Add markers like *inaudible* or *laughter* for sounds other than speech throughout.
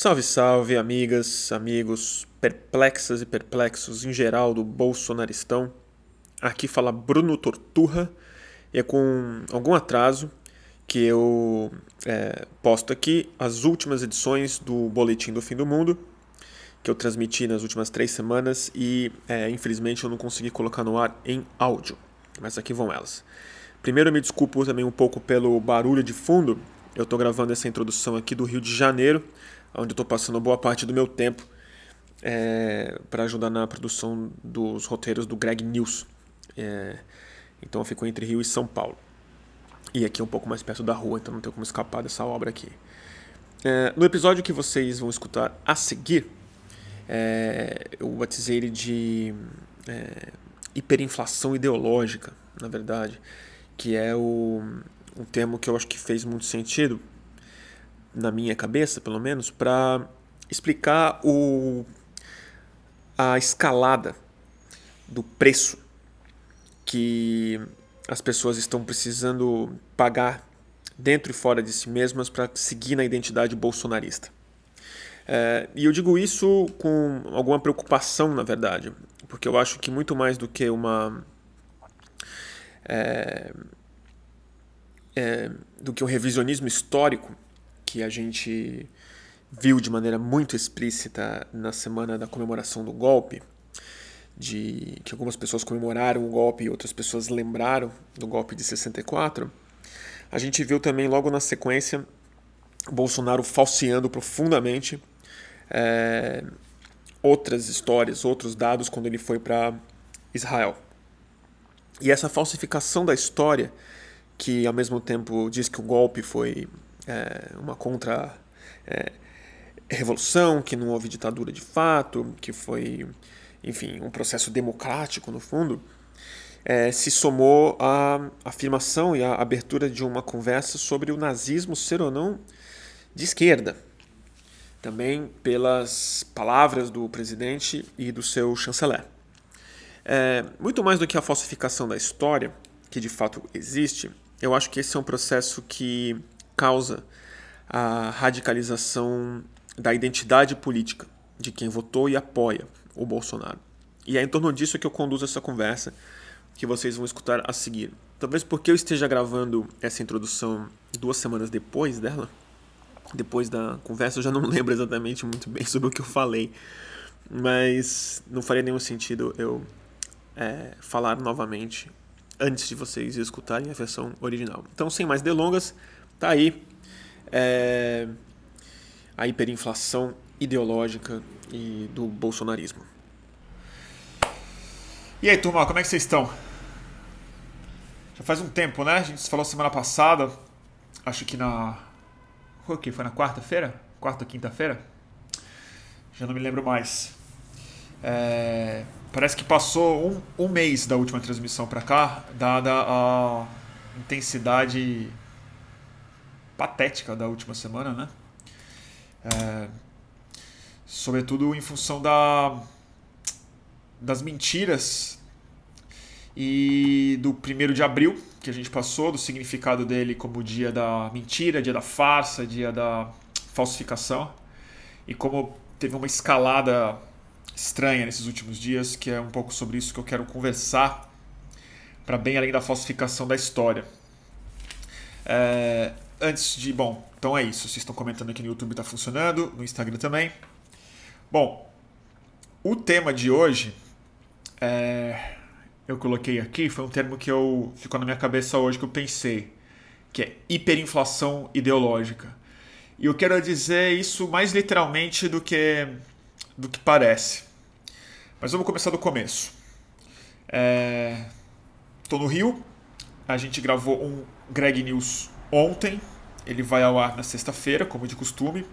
Salve, salve, amigas, amigos, perplexas e perplexos em geral do Bolsonaristão. Aqui fala Bruno Torturra e é com algum atraso que eu é, posto aqui as últimas edições do Boletim do Fim do Mundo, que eu transmiti nas últimas três semanas e é, infelizmente eu não consegui colocar no ar em áudio, mas aqui vão elas. Primeiro, eu me desculpo também um pouco pelo barulho de fundo. Eu estou gravando essa introdução aqui do Rio de Janeiro, onde eu estou passando boa parte do meu tempo é, para ajudar na produção dos roteiros do Greg News. É, então eu fico entre Rio e São Paulo. E aqui um pouco mais perto da rua, então não tem como escapar dessa obra aqui. É, no episódio que vocês vão escutar a seguir, é, eu batizei ele de é, hiperinflação ideológica, na verdade que é o, um termo que eu acho que fez muito sentido, na minha cabeça pelo menos, para explicar o, a escalada do preço que as pessoas estão precisando pagar dentro e fora de si mesmas para seguir na identidade bolsonarista. É, e eu digo isso com alguma preocupação, na verdade, porque eu acho que muito mais do que uma é, é, do que o revisionismo histórico que a gente viu de maneira muito explícita na semana da comemoração do golpe, de que algumas pessoas comemoraram o golpe e outras pessoas lembraram do golpe de 64, a gente viu também logo na sequência Bolsonaro falseando profundamente é, outras histórias, outros dados quando ele foi para Israel. E essa falsificação da história, que ao mesmo tempo diz que o golpe foi é, uma contra é, revolução, que não houve ditadura de fato, que foi, enfim, um processo democrático no fundo, é, se somou à afirmação e à abertura de uma conversa sobre o nazismo ser ou não de esquerda. Também pelas palavras do presidente e do seu chanceler. É, muito mais do que a falsificação da história, que de fato existe, eu acho que esse é um processo que causa a radicalização da identidade política de quem votou e apoia o Bolsonaro. E é em torno disso que eu conduzo essa conversa que vocês vão escutar a seguir. Talvez porque eu esteja gravando essa introdução duas semanas depois dela, depois da conversa, eu já não *laughs* lembro exatamente muito bem sobre o que eu falei, mas não faria nenhum sentido eu é, falar novamente antes de vocês escutarem a versão original. Então, sem mais delongas, tá aí é, a hiperinflação ideológica e do bolsonarismo. E aí, turma, como é que vocês estão? Já faz um tempo, né? A gente falou semana passada, acho que na. O que? Foi na quarta-feira? Quarta ou quinta-feira? Já não me lembro mais. É, parece que passou um, um mês da última transmissão para cá, dada a intensidade patética da última semana, né? É, sobretudo em função da, das mentiras e do primeiro de abril que a gente passou, do significado dele como dia da mentira, dia da farsa, dia da falsificação, e como teve uma escalada estranha nesses últimos dias, que é um pouco sobre isso que eu quero conversar, para bem além da falsificação da história. É, antes de. Bom, então é isso. Vocês estão comentando aqui no YouTube está funcionando, no Instagram também. Bom, o tema de hoje é, eu coloquei aqui, foi um termo que eu ficou na minha cabeça hoje que eu pensei, que é hiperinflação ideológica. E eu quero dizer isso mais literalmente do que do que parece. Mas vamos começar do começo. Estou é... no Rio. A gente gravou um Greg News ontem. Ele vai ao ar na sexta-feira, como de costume.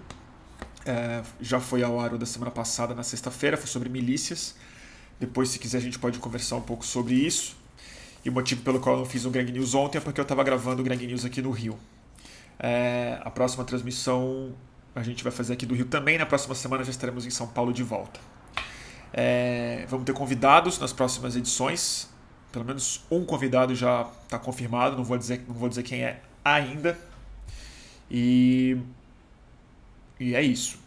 É... Já foi ao ar o da semana passada, na sexta-feira. Foi sobre milícias. Depois, se quiser, a gente pode conversar um pouco sobre isso. E o motivo pelo qual eu não fiz o Greg News ontem é porque eu estava gravando o Greg News aqui no Rio. É... A próxima transmissão a gente vai fazer aqui do Rio também. Na próxima semana já estaremos em São Paulo de volta. É, vamos ter convidados nas próximas edições. Pelo menos um convidado já está confirmado, não vou, dizer, não vou dizer quem é ainda. E, e é isso.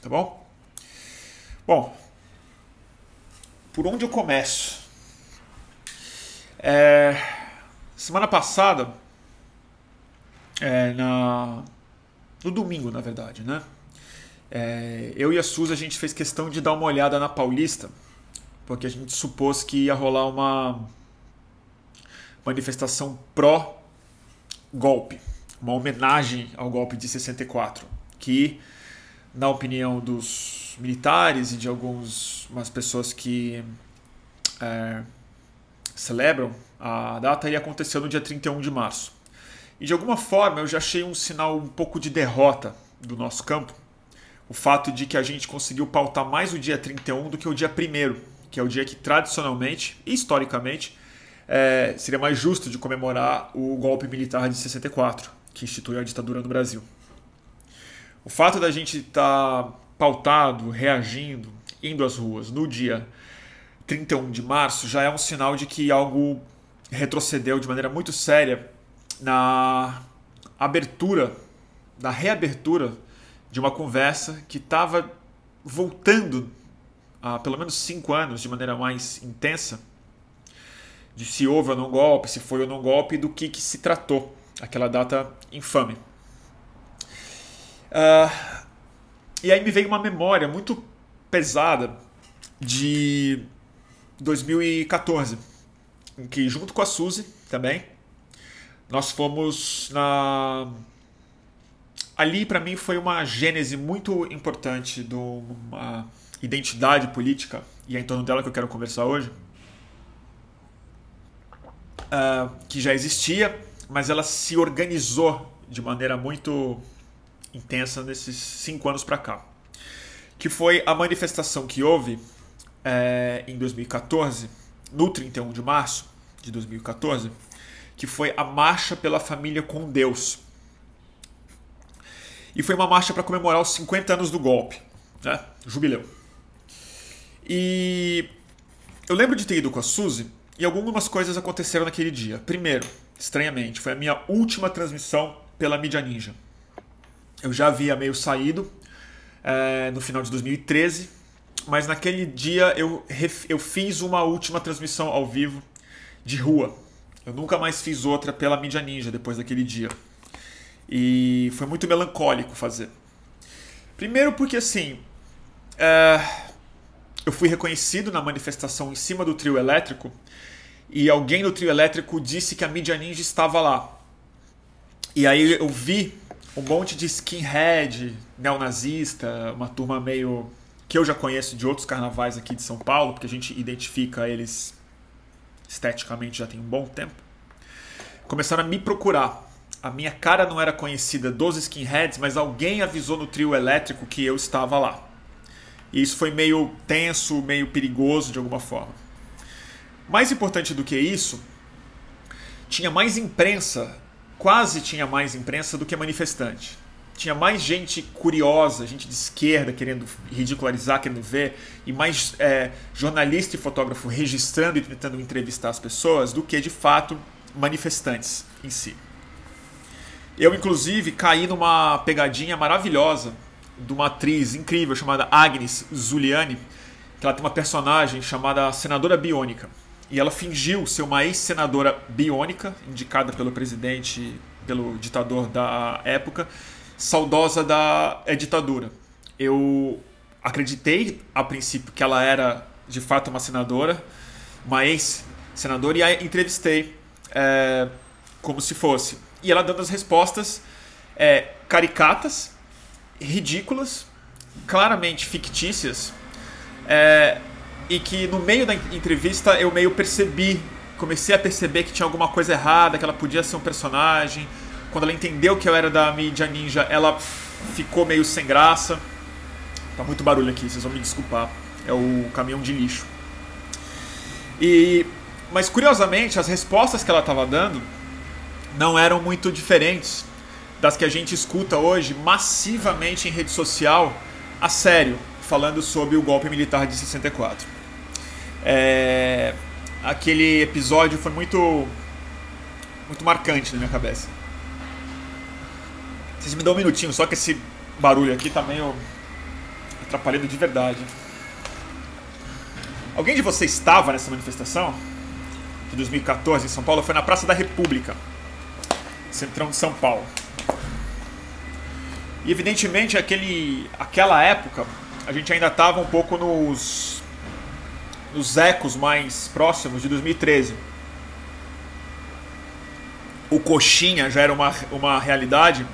Tá bom? Bom, por onde eu começo? É, semana passada, é, na, no domingo, na verdade, né? É, eu e a Suzy a gente fez questão de dar uma olhada na Paulista, porque a gente supôs que ia rolar uma manifestação pró-golpe, uma homenagem ao golpe de 64, que, na opinião dos militares e de algumas pessoas que é, celebram a data, ia acontecer no dia 31 de março. E de alguma forma eu já achei um sinal um pouco de derrota do nosso campo, o fato de que a gente conseguiu pautar mais o dia 31 do que o dia 1 que é o dia que tradicionalmente e historicamente é, seria mais justo de comemorar o golpe militar de 64, que instituiu a ditadura no Brasil. O fato da gente estar tá pautado, reagindo, indo às ruas no dia 31 de março já é um sinal de que algo retrocedeu de maneira muito séria na abertura, na reabertura de uma conversa que estava voltando há pelo menos cinco anos de maneira mais intensa de se houve ou não golpe, se foi ou não golpe, do que, que se tratou aquela data infame. Uh, e aí me veio uma memória muito pesada de 2014, em que junto com a Suzy também, nós fomos na ali para mim foi uma gênese muito importante de uma identidade política e é em torno dela que eu quero conversar hoje uh, que já existia mas ela se organizou de maneira muito intensa nesses cinco anos para cá que foi a manifestação que houve é, em 2014 no 31 de março de 2014 que foi a marcha pela família com Deus e foi uma marcha para comemorar os 50 anos do golpe, né? Jubileu. E eu lembro de ter ido com a Suzy e algumas coisas aconteceram naquele dia. Primeiro, estranhamente, foi a minha última transmissão pela mídia ninja. Eu já havia meio saído é, no final de 2013, mas naquele dia eu, eu fiz uma última transmissão ao vivo de rua. Eu nunca mais fiz outra pela mídia ninja depois daquele dia. E foi muito melancólico fazer. Primeiro porque assim. É, eu fui reconhecido na manifestação em cima do trio elétrico e alguém do trio elétrico disse que a mídia ninja estava lá. E aí eu vi um monte de skinhead, neonazista, uma turma meio que eu já conheço de outros carnavais aqui de São Paulo, porque a gente identifica eles esteticamente já tem um bom tempo. Começaram a me procurar a minha cara não era conhecida dos skinheads, mas alguém avisou no trio elétrico que eu estava lá. E isso foi meio tenso, meio perigoso de alguma forma. Mais importante do que isso, tinha mais imprensa, quase tinha mais imprensa do que manifestante. Tinha mais gente curiosa, gente de esquerda querendo ridicularizar, querendo ver, e mais é, jornalista e fotógrafo registrando e tentando entrevistar as pessoas do que de fato manifestantes em si. Eu, inclusive, caí numa pegadinha maravilhosa de uma atriz incrível chamada Agnes Zuliani, que ela tem uma personagem chamada Senadora Biônica. E ela fingiu ser uma ex-senadora biônica, indicada pelo presidente, pelo ditador da época, saudosa da é, ditadura. Eu acreditei a princípio que ela era de fato uma senadora, uma ex-senadora, e a entrevistei é, como se fosse e ela dando as respostas é, caricatas, ridículas, claramente fictícias, é, e que no meio da entrevista eu meio percebi, comecei a perceber que tinha alguma coisa errada, que ela podia ser um personagem. Quando ela entendeu que eu era da mídia ninja, ela ficou meio sem graça. Tá muito barulho aqui, vocês vão me desculpar. É o caminhão de lixo. E mas curiosamente, as respostas que ela estava dando não eram muito diferentes das que a gente escuta hoje massivamente em rede social, a sério, falando sobre o golpe militar de 64. É... Aquele episódio foi muito, muito marcante na minha cabeça. Vocês me dão um minutinho, só que esse barulho aqui tá meio atrapalhando de verdade. Alguém de vocês estava nessa manifestação? De 2014 em São Paulo? Foi na Praça da República, centrão de São Paulo. E evidentemente aquele, aquela época a gente ainda estava um pouco nos, nos ecos mais próximos de 2013. O Coxinha já era uma, uma realidade,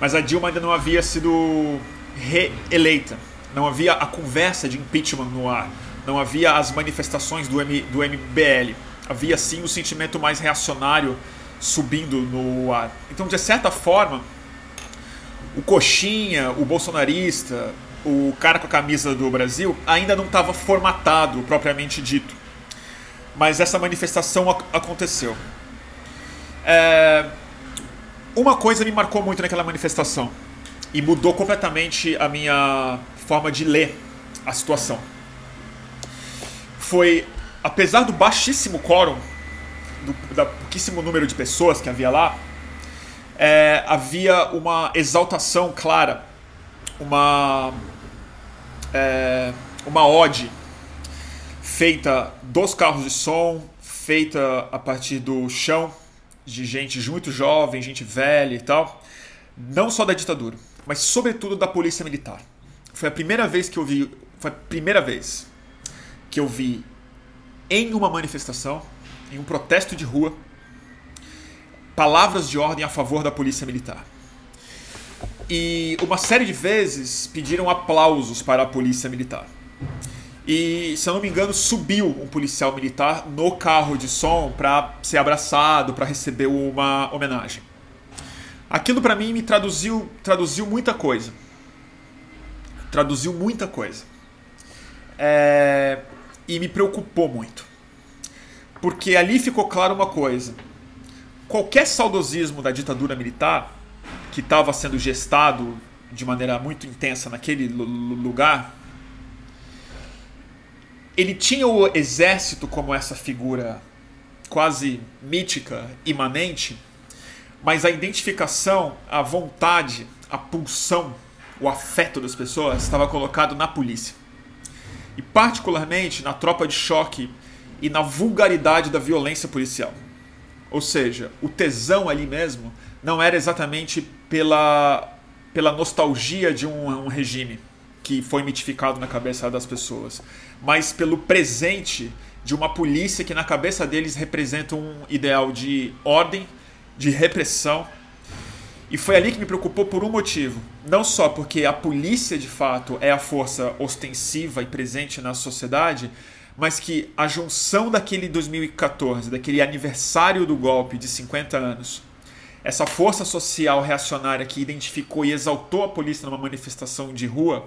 mas a Dilma ainda não havia sido reeleita. Não havia a conversa de impeachment no ar. Não havia as manifestações do, M, do MBL. Havia sim o sentimento mais reacionário subindo no ar. Então, de certa forma, o coxinha, o bolsonarista, o cara com a camisa do Brasil ainda não estava formatado propriamente dito. Mas essa manifestação aconteceu. É... Uma coisa me marcou muito naquela manifestação e mudou completamente a minha forma de ler a situação. Foi, apesar do baixíssimo quórum, do, do pouquíssimo número de pessoas que havia lá, é, havia uma exaltação clara, uma, é, uma ode feita dos carros de som, feita a partir do chão, de gente muito jovem, gente velha e tal, não só da ditadura, mas sobretudo da polícia militar. Foi a primeira vez que eu vi, foi a primeira vez que eu vi em uma manifestação, em um protesto de rua, palavras de ordem a favor da polícia militar. E uma série de vezes pediram aplausos para a polícia militar. E, se eu não me engano, subiu um policial militar no carro de som para ser abraçado, para receber uma homenagem. Aquilo para mim me traduziu, traduziu muita coisa. Traduziu muita coisa. É... E me preocupou muito. Porque ali ficou claro uma coisa qualquer saudosismo da ditadura militar, que estava sendo gestado de maneira muito intensa naquele lugar, ele tinha o exército como essa figura quase mítica, imanente, mas a identificação, a vontade, a pulsão, o afeto das pessoas estava colocado na polícia. E particularmente na tropa de choque e na vulgaridade da violência policial. Ou seja, o tesão ali mesmo não era exatamente pela, pela nostalgia de um, um regime que foi mitificado na cabeça das pessoas, mas pelo presente de uma polícia que na cabeça deles representa um ideal de ordem, de repressão. E foi ali que me preocupou por um motivo. Não só porque a polícia de fato é a força ostensiva e presente na sociedade, mas que a junção daquele 2014, daquele aniversário do golpe de 50 anos, essa força social reacionária que identificou e exaltou a polícia numa manifestação de rua,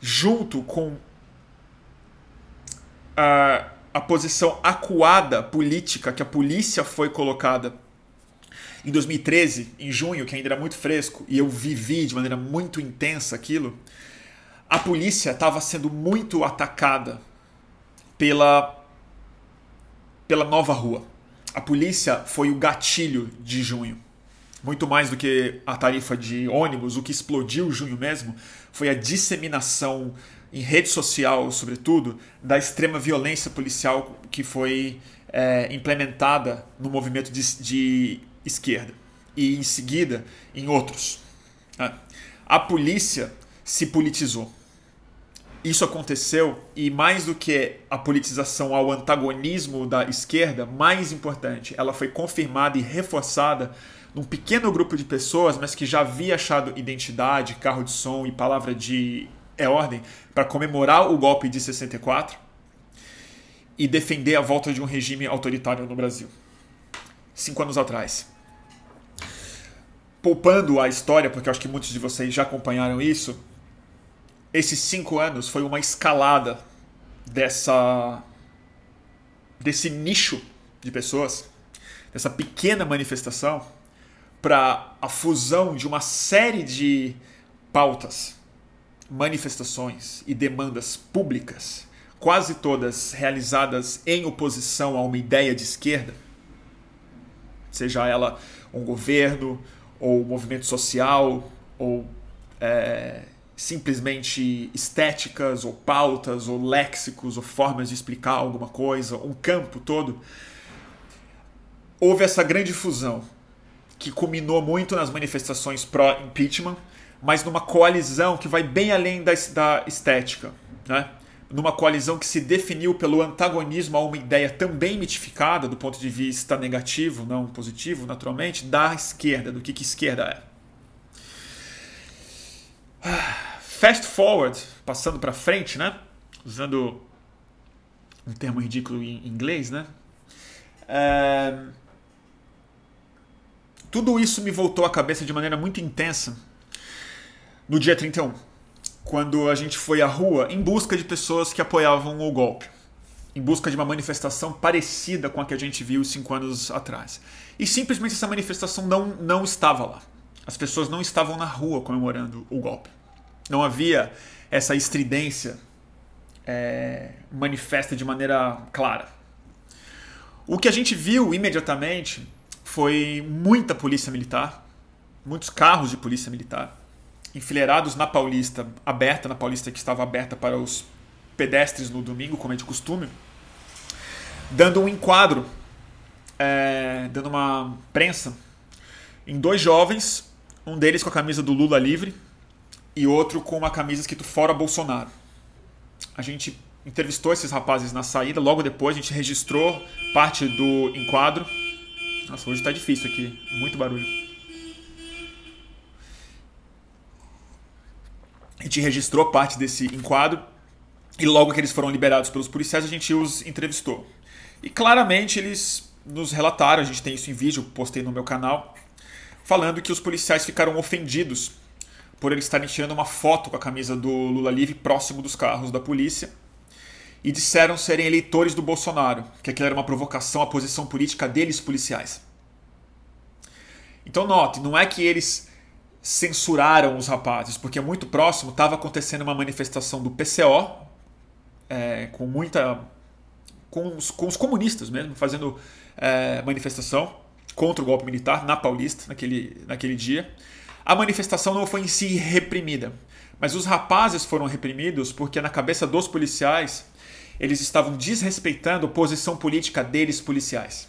junto com a, a posição acuada política que a polícia foi colocada em 2013, em junho, que ainda era muito fresco, e eu vivi de maneira muito intensa aquilo, a polícia estava sendo muito atacada pela, pela nova rua. A polícia foi o gatilho de junho. Muito mais do que a tarifa de ônibus, o que explodiu junho mesmo foi a disseminação em rede social, sobretudo, da extrema violência policial que foi é, implementada no movimento de, de esquerda e em seguida em outros. A polícia se politizou isso aconteceu e mais do que a politização ao antagonismo da esquerda, mais importante, ela foi confirmada e reforçada num pequeno grupo de pessoas, mas que já havia achado identidade, carro de som e palavra de é ordem para comemorar o golpe de 64 e defender a volta de um regime autoritário no Brasil. Cinco anos atrás. Poupando a história, porque eu acho que muitos de vocês já acompanharam isso, esses cinco anos foi uma escalada dessa desse nicho de pessoas, dessa pequena manifestação, para a fusão de uma série de pautas, manifestações e demandas públicas, quase todas realizadas em oposição a uma ideia de esquerda, seja ela um governo, ou movimento social, ou é, simplesmente estéticas ou pautas ou léxicos ou formas de explicar alguma coisa, um campo todo. Houve essa grande fusão que culminou muito nas manifestações pró-impeachment, mas numa coalizão que vai bem além da, da estética, né? numa coalizão que se definiu pelo antagonismo a uma ideia também mitificada do ponto de vista negativo, não positivo, naturalmente, da esquerda, do que, que esquerda é. Fast forward, passando para frente, né? Usando um termo ridículo em inglês, né? É... Tudo isso me voltou à cabeça de maneira muito intensa no dia 31 quando a gente foi à rua em busca de pessoas que apoiavam o golpe, em busca de uma manifestação parecida com a que a gente viu cinco anos atrás. E simplesmente essa manifestação não, não estava lá. As pessoas não estavam na rua comemorando o golpe. Não havia essa estridência é, manifesta de maneira clara. O que a gente viu imediatamente foi muita polícia militar, muitos carros de polícia militar, enfileirados na Paulista, aberta, na Paulista que estava aberta para os pedestres no domingo, como é de costume, dando um enquadro, é, dando uma prensa em dois jovens, um deles com a camisa do Lula livre e outro com uma camisa escrito Fora Bolsonaro. A gente entrevistou esses rapazes na saída, logo depois a gente registrou parte do enquadro. Nossa, hoje está difícil aqui, muito barulho. A gente registrou parte desse enquadro e logo que eles foram liberados pelos policiais, a gente os entrevistou. E claramente eles nos relataram, a gente tem isso em vídeo, postei no meu canal, falando que os policiais ficaram ofendidos por eles estarem tirando uma foto com a camisa do Lula livre próximo dos carros da polícia e disseram serem eleitores do Bolsonaro, que aquilo era uma provocação à posição política deles, policiais. Então note, não é que eles censuraram os rapazes, porque muito próximo estava acontecendo uma manifestação do PCO, é, com muita. Com os, com os, comunistas mesmo, fazendo é, manifestação contra o golpe militar na Paulista, naquele, naquele dia. A manifestação não foi em si reprimida, mas os rapazes foram reprimidos porque, na cabeça dos policiais, eles estavam desrespeitando a posição política deles, policiais.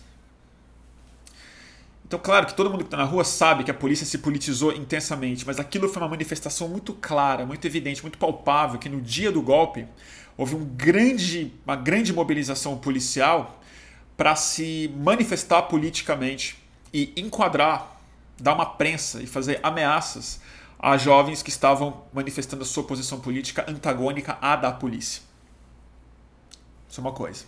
Então, claro que todo mundo que está na rua sabe que a polícia se politizou intensamente, mas aquilo foi uma manifestação muito clara, muito evidente, muito palpável, que no dia do golpe houve um grande, uma grande mobilização policial para se manifestar politicamente e enquadrar, dar uma prensa e fazer ameaças a jovens que estavam manifestando a sua posição política antagônica à da polícia. Isso é uma coisa.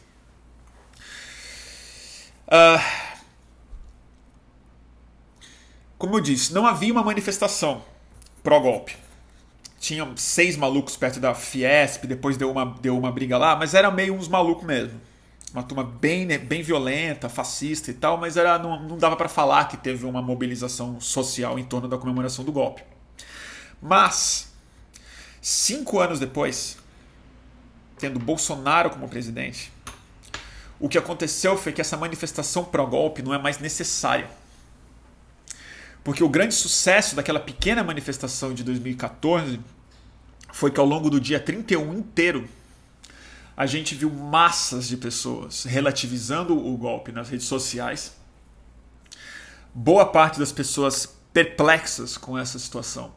Uh, como eu disse, não havia uma manifestação pró-golpe. Tinham seis malucos perto da Fiesp, depois deu uma, deu uma briga lá, mas era meio uns malucos mesmo. Uma turma bem, né, bem violenta, fascista e tal, mas era, não, não dava para falar que teve uma mobilização social em torno da comemoração do golpe. Mas, cinco anos depois, tendo Bolsonaro como presidente, o que aconteceu foi que essa manifestação pró-golpe não é mais necessária. Porque o grande sucesso daquela pequena manifestação de 2014 foi que ao longo do dia 31 inteiro a gente viu massas de pessoas relativizando o golpe nas redes sociais. Boa parte das pessoas perplexas com essa situação.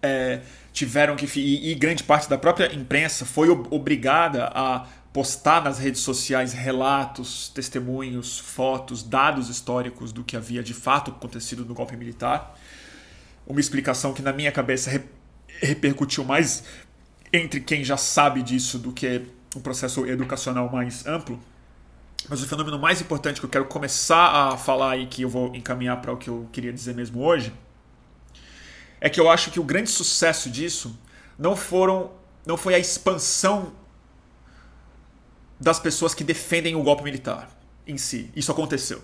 É, tiveram que. E, e grande parte da própria imprensa foi obrigada a postar nas redes sociais relatos, testemunhos, fotos, dados históricos do que havia de fato acontecido no golpe militar. Uma explicação que na minha cabeça repercutiu mais entre quem já sabe disso do que um processo educacional mais amplo. Mas o fenômeno mais importante que eu quero começar a falar e que eu vou encaminhar para o que eu queria dizer mesmo hoje é que eu acho que o grande sucesso disso não foram não foi a expansão das pessoas que defendem o golpe militar em si. Isso aconteceu.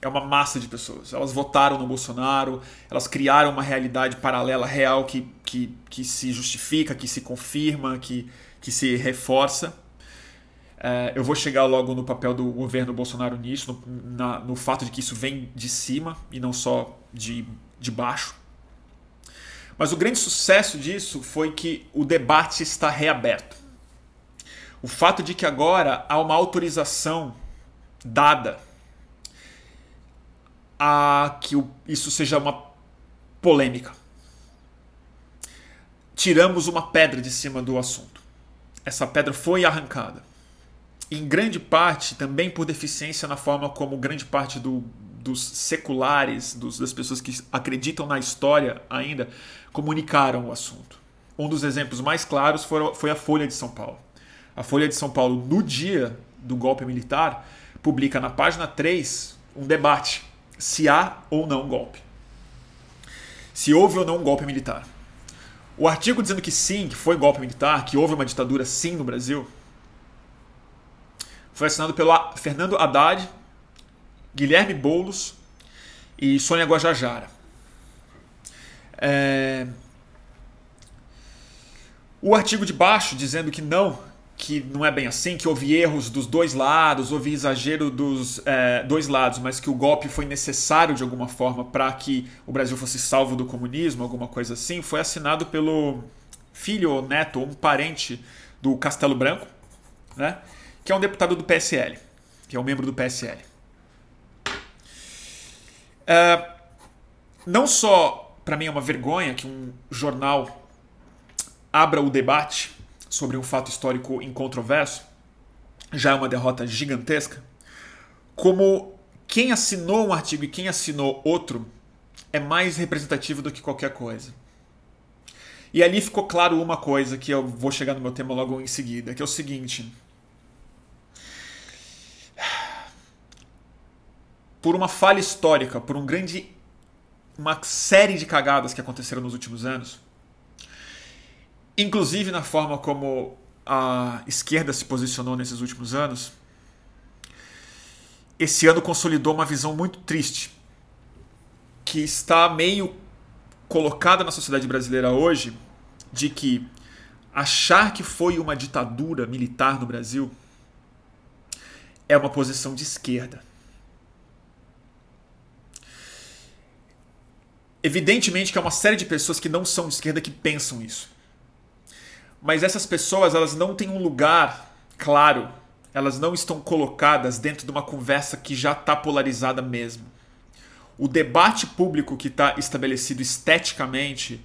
É uma massa de pessoas. Elas votaram no Bolsonaro, elas criaram uma realidade paralela real que, que, que se justifica, que se confirma, que, que se reforça. É, eu vou chegar logo no papel do governo Bolsonaro nisso, no, na, no fato de que isso vem de cima e não só de, de baixo. Mas o grande sucesso disso foi que o debate está reaberto. O fato de que agora há uma autorização dada a que isso seja uma polêmica. Tiramos uma pedra de cima do assunto. Essa pedra foi arrancada. Em grande parte também por deficiência na forma como grande parte do, dos seculares, dos, das pessoas que acreditam na história ainda, comunicaram o assunto. Um dos exemplos mais claros foi, foi a Folha de São Paulo. A Folha de São Paulo, no dia do golpe militar, publica na página 3 um debate se há ou não golpe. Se houve ou não um golpe militar. O artigo dizendo que sim, que foi golpe militar, que houve uma ditadura sim no Brasil, foi assinado pelo Fernando Haddad, Guilherme Boulos e Sônia Guajajara. É... O artigo de baixo dizendo que não, que não é bem assim, que houve erros dos dois lados, houve exagero dos é, dois lados, mas que o golpe foi necessário de alguma forma para que o Brasil fosse salvo do comunismo, alguma coisa assim, foi assinado pelo filho ou neto ou um parente do Castelo Branco, né? que é um deputado do PSL, que é um membro do PSL. É, não só para mim é uma vergonha que um jornal abra o debate sobre um fato histórico incontroverso, já é uma derrota gigantesca, como quem assinou um artigo e quem assinou outro é mais representativo do que qualquer coisa. E ali ficou claro uma coisa que eu vou chegar no meu tema logo em seguida, que é o seguinte: por uma falha histórica, por um grande uma série de cagadas que aconteceram nos últimos anos, inclusive na forma como a esquerda se posicionou nesses últimos anos, esse ano consolidou uma visão muito triste que está meio colocada na sociedade brasileira hoje de que achar que foi uma ditadura militar no Brasil é uma posição de esquerda. Evidentemente que há uma série de pessoas que não são de esquerda que pensam isso. Mas essas pessoas, elas não têm um lugar claro, elas não estão colocadas dentro de uma conversa que já está polarizada mesmo. O debate público que está estabelecido esteticamente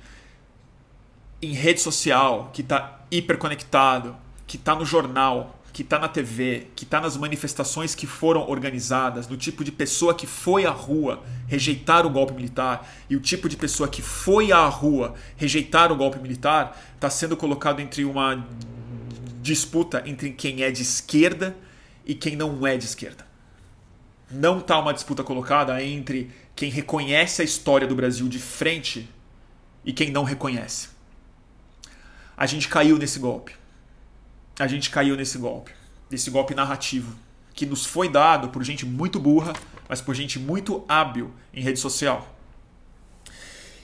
em rede social, que está hiperconectado, que está no jornal, que está na TV, que está nas manifestações que foram organizadas, no tipo de pessoa que foi à rua rejeitar o golpe militar e o tipo de pessoa que foi à rua rejeitar o golpe militar, está sendo colocado entre uma disputa entre quem é de esquerda e quem não é de esquerda. Não está uma disputa colocada entre quem reconhece a história do Brasil de frente e quem não reconhece. A gente caiu nesse golpe a gente caiu nesse golpe, nesse golpe narrativo, que nos foi dado por gente muito burra, mas por gente muito hábil em rede social.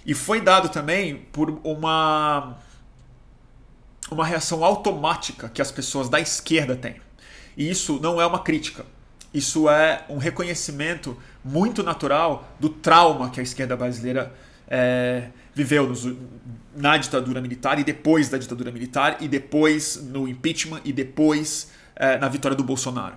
E foi dado também por uma uma reação automática que as pessoas da esquerda têm. E isso não é uma crítica. Isso é um reconhecimento muito natural do trauma que a esquerda brasileira é, viveu nos, na ditadura militar e depois da ditadura militar e depois no impeachment e depois é, na vitória do Bolsonaro.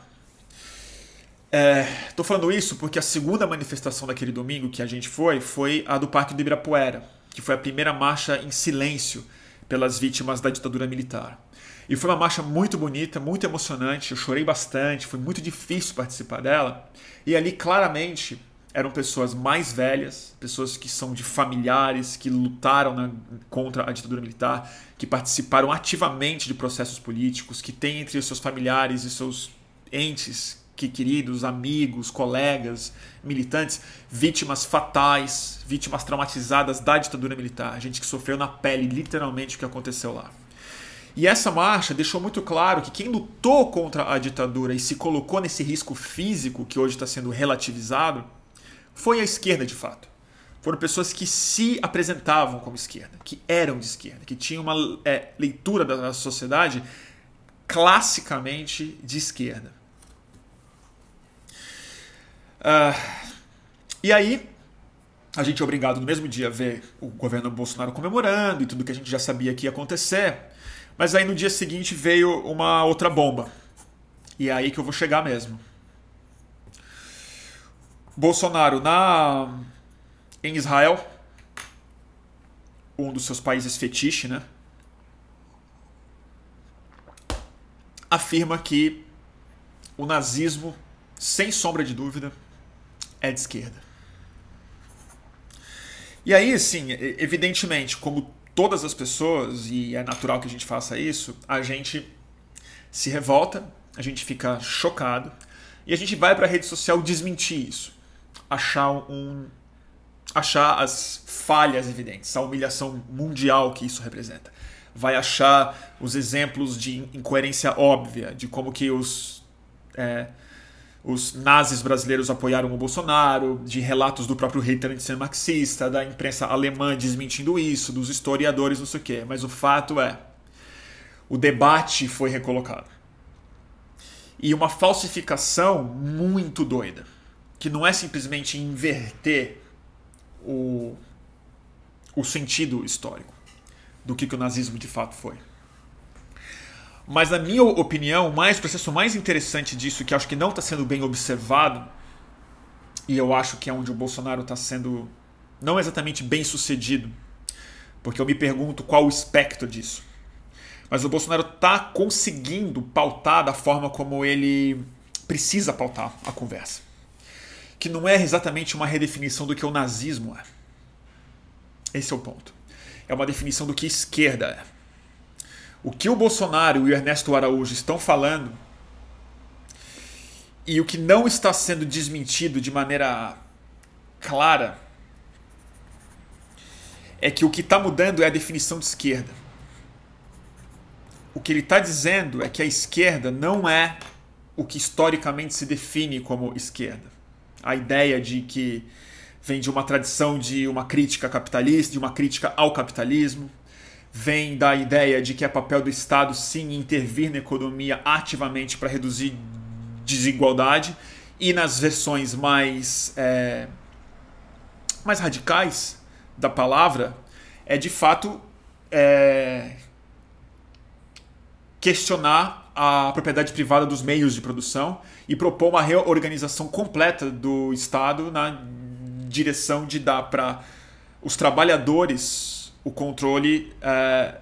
Estou é, falando isso porque a segunda manifestação daquele domingo que a gente foi foi a do Parque do Ibirapuera, que foi a primeira marcha em silêncio pelas vítimas da ditadura militar. E foi uma marcha muito bonita, muito emocionante, eu chorei bastante, foi muito difícil participar dela. E ali claramente eram pessoas mais velhas, pessoas que são de familiares, que lutaram na, contra a ditadura militar, que participaram ativamente de processos políticos, que têm entre os seus familiares e seus entes que queridos, amigos, colegas, militantes, vítimas fatais, vítimas traumatizadas da ditadura militar, gente que sofreu na pele literalmente o que aconteceu lá. E essa marcha deixou muito claro que quem lutou contra a ditadura e se colocou nesse risco físico que hoje está sendo relativizado foi a esquerda de fato. Foram pessoas que se apresentavam como esquerda, que eram de esquerda, que tinham uma é, leitura da sociedade classicamente de esquerda. Uh, e aí, a gente é obrigado no mesmo dia a ver o governo Bolsonaro comemorando e tudo que a gente já sabia que ia acontecer. Mas aí no dia seguinte veio uma outra bomba. E é aí que eu vou chegar mesmo. Bolsonaro na em Israel, um dos seus países fetiche, né? Afirma que o nazismo, sem sombra de dúvida, é de esquerda. E aí, assim, evidentemente, como todas as pessoas, e é natural que a gente faça isso, a gente se revolta, a gente fica chocado e a gente vai para a rede social desmentir isso, achar um achar as falhas evidentes, a humilhação mundial que isso representa. Vai achar os exemplos de incoerência óbvia, de como que os é, os nazis brasileiros apoiaram o Bolsonaro, de relatos do próprio Hitler ser marxista, da imprensa alemã desmentindo isso, dos historiadores, não sei o quê. Mas o fato é, o debate foi recolocado. E uma falsificação muito doida, que não é simplesmente inverter o, o sentido histórico do que, que o nazismo de fato foi. Mas, na minha opinião, o mais, processo mais interessante disso, que acho que não está sendo bem observado, e eu acho que é onde o Bolsonaro está sendo não exatamente bem sucedido, porque eu me pergunto qual o espectro disso. Mas o Bolsonaro está conseguindo pautar da forma como ele precisa pautar a conversa. Que não é exatamente uma redefinição do que o nazismo é. Esse é o ponto. É uma definição do que esquerda é o que o Bolsonaro e o Ernesto Araújo estão falando e o que não está sendo desmentido de maneira clara é que o que está mudando é a definição de esquerda. O que ele está dizendo é que a esquerda não é o que historicamente se define como esquerda. A ideia de que vem de uma tradição de uma crítica capitalista, de uma crítica ao capitalismo, vem da ideia de que é papel do Estado sim intervir na economia ativamente para reduzir desigualdade e nas versões mais é, mais radicais da palavra é de fato é, questionar a propriedade privada dos meios de produção e propor uma reorganização completa do Estado na direção de dar para os trabalhadores o controle é,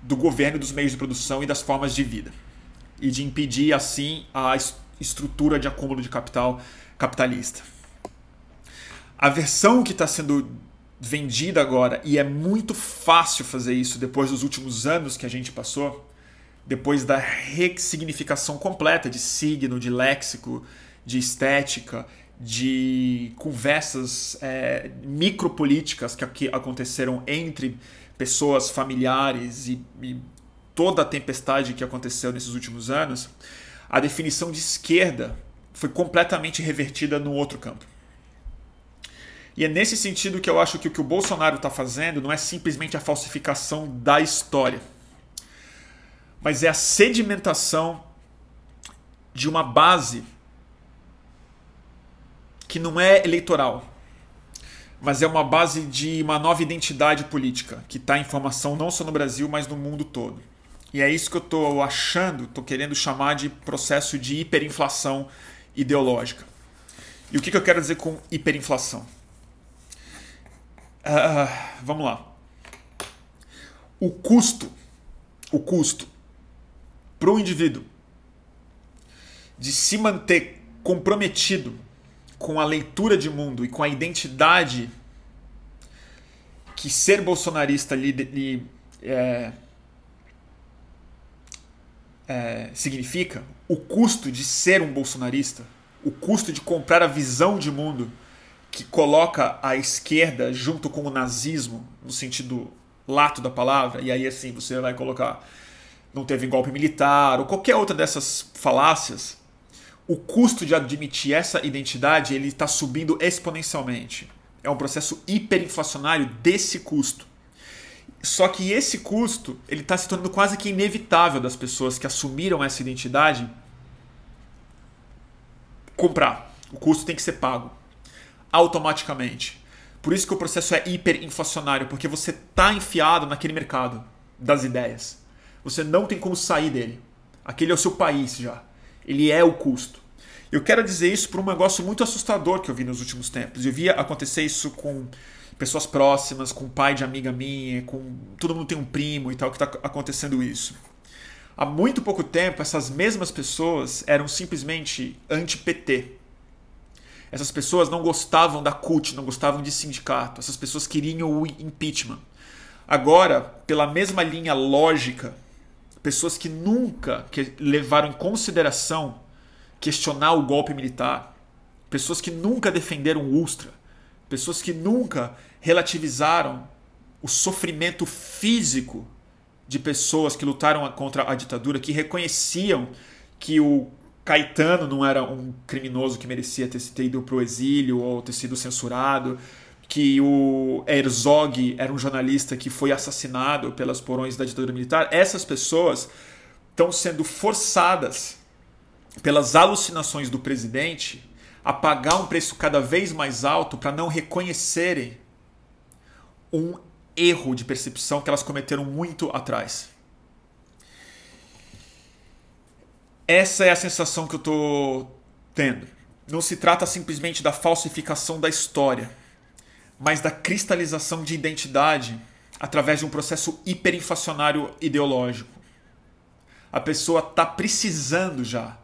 do governo dos meios de produção e das formas de vida. E de impedir, assim, a estrutura de acúmulo de capital capitalista. A versão que está sendo vendida agora, e é muito fácil fazer isso depois dos últimos anos que a gente passou, depois da ressignificação completa de signo, de léxico, de estética de conversas é, micropolíticas que, aconteceram entre pessoas familiares e, e toda a tempestade que aconteceu nesses últimos anos, a definição de esquerda foi completamente revertida no outro campo. E é nesse sentido que eu acho que o que o Bolsonaro está fazendo não é simplesmente a falsificação da história, mas é a sedimentação de uma base que não é eleitoral, mas é uma base de uma nova identidade política que está em formação não só no Brasil, mas no mundo todo. E é isso que eu estou achando, estou querendo chamar de processo de hiperinflação ideológica. E o que, que eu quero dizer com hiperinflação? Uh, vamos lá. O custo, o custo para o indivíduo de se manter comprometido com a leitura de mundo e com a identidade que ser bolsonarista lhe, lhe é, é, significa, o custo de ser um bolsonarista, o custo de comprar a visão de mundo que coloca a esquerda junto com o nazismo, no sentido lato da palavra, e aí assim você vai colocar não teve golpe militar ou qualquer outra dessas falácias, o custo de admitir essa identidade ele está subindo exponencialmente. É um processo hiperinflacionário desse custo. Só que esse custo ele está se tornando quase que inevitável das pessoas que assumiram essa identidade comprar. O custo tem que ser pago automaticamente. Por isso que o processo é hiperinflacionário, porque você está enfiado naquele mercado das ideias. Você não tem como sair dele. Aquele é o seu país já. Ele é o custo. Eu quero dizer isso por um negócio muito assustador que eu vi nos últimos tempos. Eu via acontecer isso com pessoas próximas, com pai de amiga minha, com todo mundo tem um primo e tal que está acontecendo isso. Há muito pouco tempo, essas mesmas pessoas eram simplesmente anti-PT. Essas pessoas não gostavam da CUT, não gostavam de sindicato. Essas pessoas queriam o impeachment. Agora, pela mesma linha lógica, pessoas que nunca levaram em consideração questionar o golpe militar, pessoas que nunca defenderam o Ustra, pessoas que nunca relativizaram o sofrimento físico de pessoas que lutaram contra a ditadura, que reconheciam que o Caetano não era um criminoso que merecia ter, ter ido para o exílio ou ter sido censurado, que o Herzog era um jornalista que foi assassinado pelas porões da ditadura militar, essas pessoas estão sendo forçadas pelas alucinações do presidente a pagar um preço cada vez mais alto para não reconhecerem um erro de percepção que elas cometeram muito atrás. Essa é a sensação que eu estou tendo. Não se trata simplesmente da falsificação da história, mas da cristalização de identidade através de um processo hiperinflacionário ideológico. A pessoa está precisando já,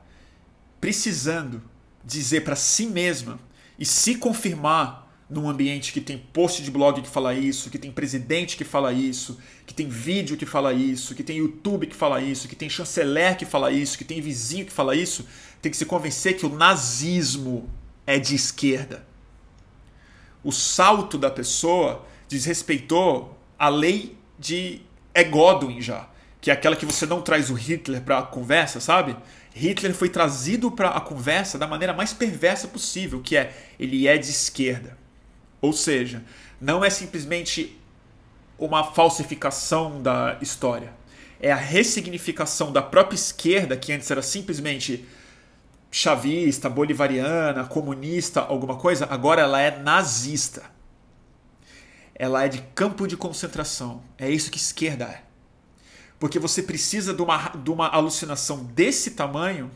precisando dizer para si mesma e se confirmar num ambiente que tem post de blog que fala isso, que tem presidente que fala isso, que tem vídeo que fala isso, que tem YouTube que fala isso, que tem chanceler que fala isso, que tem vizinho que fala isso, tem que se convencer que o nazismo é de esquerda. O salto da pessoa desrespeitou a lei de é Godwin já, que é aquela que você não traz o Hitler para a conversa, sabe? Hitler foi trazido para a conversa da maneira mais perversa possível, que é ele é de esquerda. Ou seja, não é simplesmente uma falsificação da história. É a ressignificação da própria esquerda, que antes era simplesmente chavista, bolivariana, comunista, alguma coisa, agora ela é nazista. Ela é de campo de concentração. É isso que esquerda é. Porque você precisa de uma, de uma alucinação desse tamanho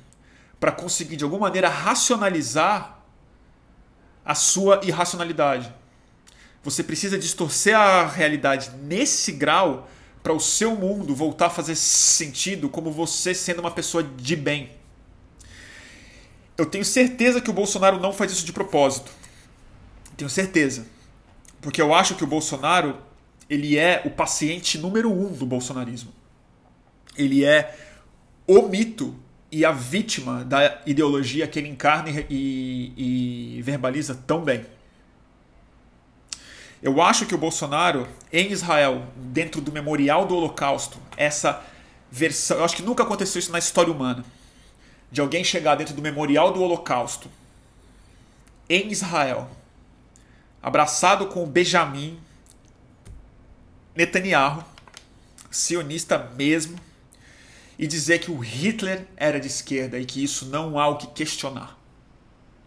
para conseguir, de alguma maneira, racionalizar a sua irracionalidade. Você precisa distorcer a realidade nesse grau para o seu mundo voltar a fazer sentido como você sendo uma pessoa de bem. Eu tenho certeza que o Bolsonaro não faz isso de propósito. Tenho certeza. Porque eu acho que o Bolsonaro ele é o paciente número um do bolsonarismo. Ele é o mito e a vítima da ideologia que ele encarna e, e verbaliza tão bem. Eu acho que o Bolsonaro, em Israel, dentro do memorial do Holocausto, essa versão. Eu acho que nunca aconteceu isso na história humana. De alguém chegar dentro do memorial do Holocausto, em Israel, abraçado com o Benjamin Netanyahu, sionista mesmo, e dizer que o Hitler era de esquerda e que isso não há o que questionar.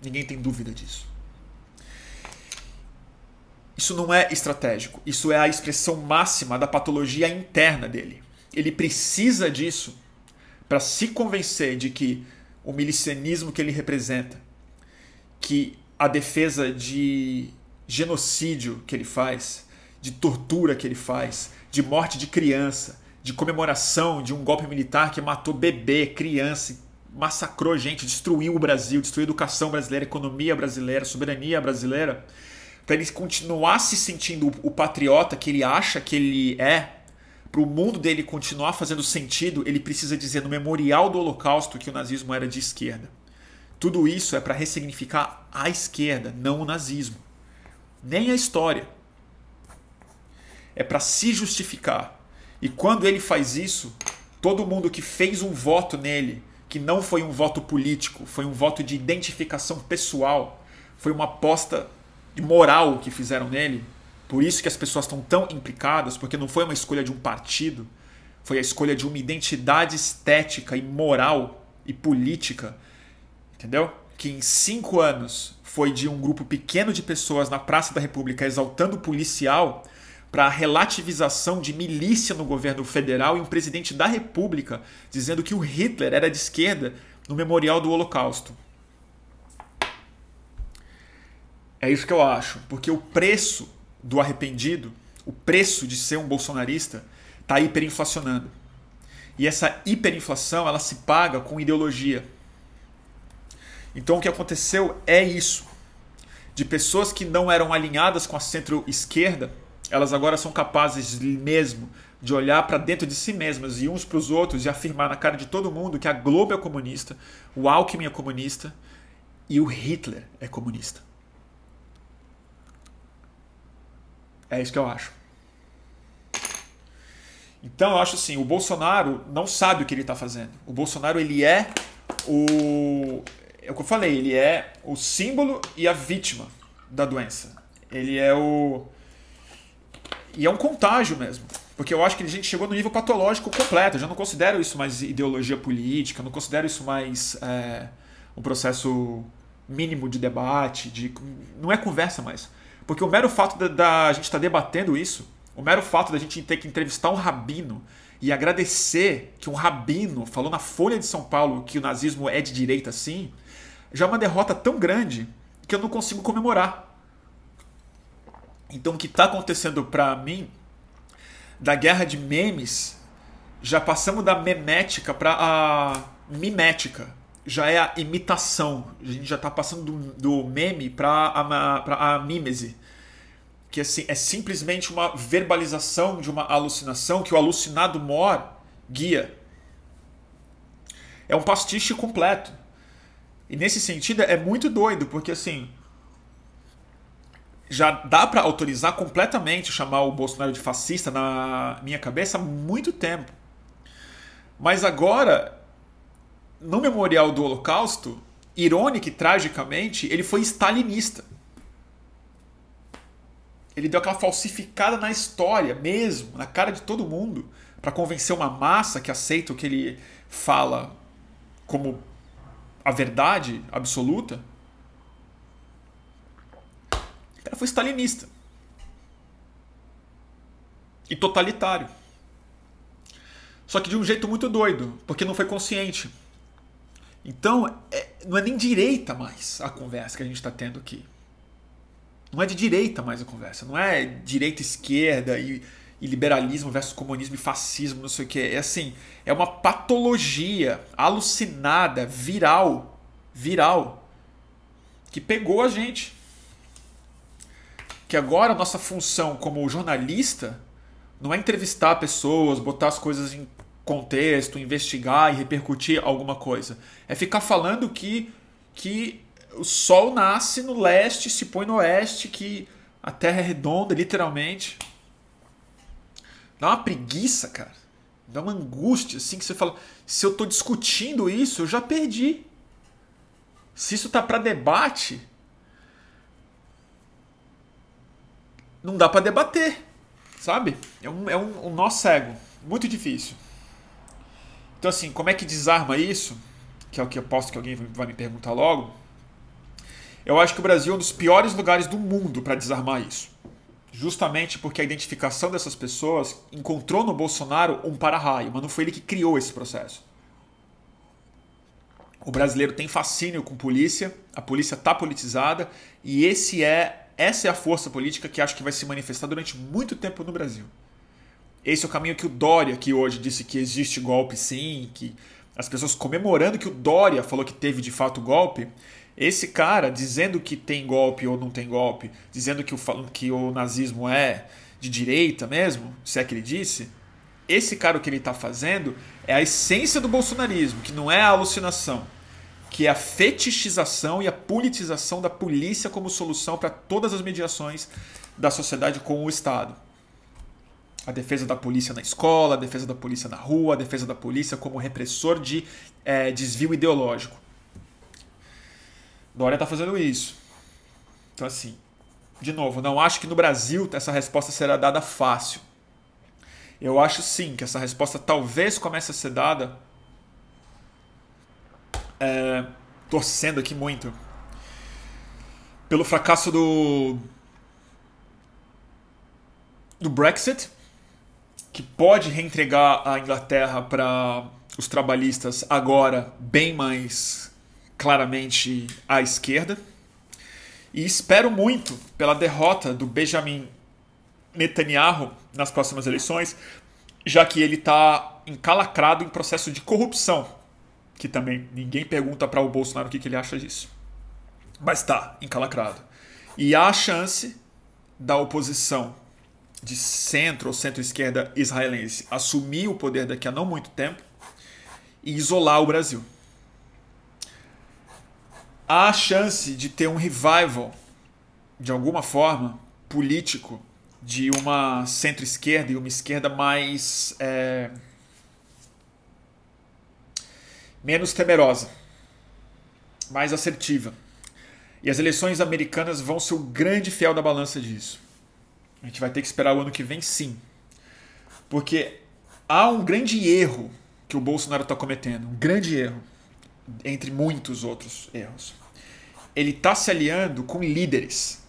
Ninguém tem dúvida disso. Isso não é estratégico, isso é a expressão máxima da patologia interna dele. Ele precisa disso para se convencer de que o milicianismo que ele representa, que a defesa de genocídio que ele faz, de tortura que ele faz, de morte de criança, de comemoração de um golpe militar que matou bebê, criança, massacrou gente, destruiu o Brasil, destruiu a educação brasileira, a economia brasileira, a soberania brasileira, para ele continuar se sentindo o patriota que ele acha que ele é, para o mundo dele continuar fazendo sentido, ele precisa dizer no memorial do Holocausto que o nazismo era de esquerda. Tudo isso é para ressignificar a esquerda, não o nazismo. Nem a história. É para se justificar. E quando ele faz isso, todo mundo que fez um voto nele, que não foi um voto político, foi um voto de identificação pessoal, foi uma aposta moral que fizeram nele. Por isso que as pessoas estão tão implicadas, porque não foi uma escolha de um partido, foi a escolha de uma identidade estética e moral e política, entendeu? Que em cinco anos foi de um grupo pequeno de pessoas na Praça da República exaltando o policial para a relativização de milícia no governo federal e um presidente da República dizendo que o Hitler era de esquerda no memorial do Holocausto. É isso que eu acho, porque o preço do arrependido, o preço de ser um bolsonarista, está hiperinflacionando. E essa hiperinflação ela se paga com ideologia. Então o que aconteceu é isso. De pessoas que não eram alinhadas com a centro-esquerda, elas agora são capazes mesmo de olhar para dentro de si mesmas e uns para os outros e afirmar na cara de todo mundo que a Globo é comunista, o Alckmin é comunista e o Hitler é comunista. É isso que eu acho. Então eu acho assim, o Bolsonaro não sabe o que ele está fazendo. O Bolsonaro ele é o é o que eu falei, ele é o símbolo e a vítima da doença. Ele é o e é um contágio mesmo. Porque eu acho que a gente chegou no nível patológico completo. Eu já não considero isso mais ideologia política, não considero isso mais é, um processo mínimo de debate, de não é conversa mais. Porque o mero fato da, da gente estar tá debatendo isso, o mero fato da gente ter que entrevistar um rabino e agradecer que um rabino falou na Folha de São Paulo que o nazismo é de direita sim, já é uma derrota tão grande que eu não consigo comemorar. Então o que está acontecendo para mim da guerra de memes, já passamos da memética para a mimética já é a imitação. A gente já está passando do, do meme para a, a mímese. Que assim, é simplesmente uma verbalização de uma alucinação que o alucinado mor guia. É um pastiche completo. E nesse sentido é muito doido, porque assim. Já dá para autorizar completamente chamar o Bolsonaro de fascista na minha cabeça há muito tempo. Mas agora no memorial do Holocausto, irônica e tragicamente, ele foi stalinista. Ele deu aquela falsificada na história mesmo, na cara de todo mundo, para convencer uma massa que aceita o que ele fala como a verdade absoluta. O cara foi stalinista. E totalitário. Só que de um jeito muito doido, porque não foi consciente. Então, é, não é nem direita mais a conversa que a gente está tendo aqui. Não é de direita mais a conversa. Não é direita, esquerda e, e liberalismo versus comunismo e fascismo, não sei o que. É assim, é uma patologia alucinada, viral, viral, que pegou a gente. Que agora a nossa função como jornalista não é entrevistar pessoas, botar as coisas em contexto, investigar e repercutir alguma coisa. É ficar falando que, que o sol nasce no leste, se põe no oeste, que a terra é redonda, literalmente. Dá uma preguiça, cara. Dá uma angústia, assim, que você fala: se eu estou discutindo isso, eu já perdi. Se isso tá para debate, não dá para debater, sabe? É um, é um, um nó cego, muito difícil. Então, assim, como é que desarma isso? Que é o que eu posso que alguém vai me perguntar logo. Eu acho que o Brasil é um dos piores lugares do mundo para desarmar isso. Justamente porque a identificação dessas pessoas encontrou no Bolsonaro um para-raio, mas não foi ele que criou esse processo. O brasileiro tem fascínio com polícia, a polícia está politizada e esse é essa é a força política que acho que vai se manifestar durante muito tempo no Brasil. Esse é o caminho que o Dória, que hoje disse que existe golpe sim, que as pessoas comemorando que o Dória falou que teve de fato golpe. Esse cara dizendo que tem golpe ou não tem golpe, dizendo que o, que o nazismo é de direita mesmo, se é que ele disse, esse cara o que ele está fazendo é a essência do bolsonarismo, que não é a alucinação, que é a fetichização e a politização da polícia como solução para todas as mediações da sociedade com o Estado a defesa da polícia na escola, a defesa da polícia na rua, a defesa da polícia como repressor de é, desvio ideológico. Dória está fazendo isso. Então, assim, de novo, não acho que no Brasil essa resposta será dada fácil. Eu acho sim que essa resposta talvez comece a ser dada é, torcendo aqui muito pelo fracasso do do Brexit, que pode reentregar a Inglaterra para os trabalhistas agora bem mais claramente à esquerda. E espero muito pela derrota do Benjamin Netanyahu nas próximas eleições, já que ele está encalacrado em processo de corrupção, que também ninguém pergunta para o Bolsonaro o que, que ele acha disso. Mas está encalacrado. E há a chance da oposição de centro ou centro-esquerda israelense assumir o poder daqui a não muito tempo e isolar o Brasil. Há a chance de ter um revival, de alguma forma, político, de uma centro-esquerda e uma esquerda mais. É, menos temerosa, mais assertiva. E as eleições americanas vão ser o grande fiel da balança disso. A gente vai ter que esperar o ano que vem, sim. Porque há um grande erro que o Bolsonaro está cometendo um grande erro, entre muitos outros erros. Ele está se aliando com líderes,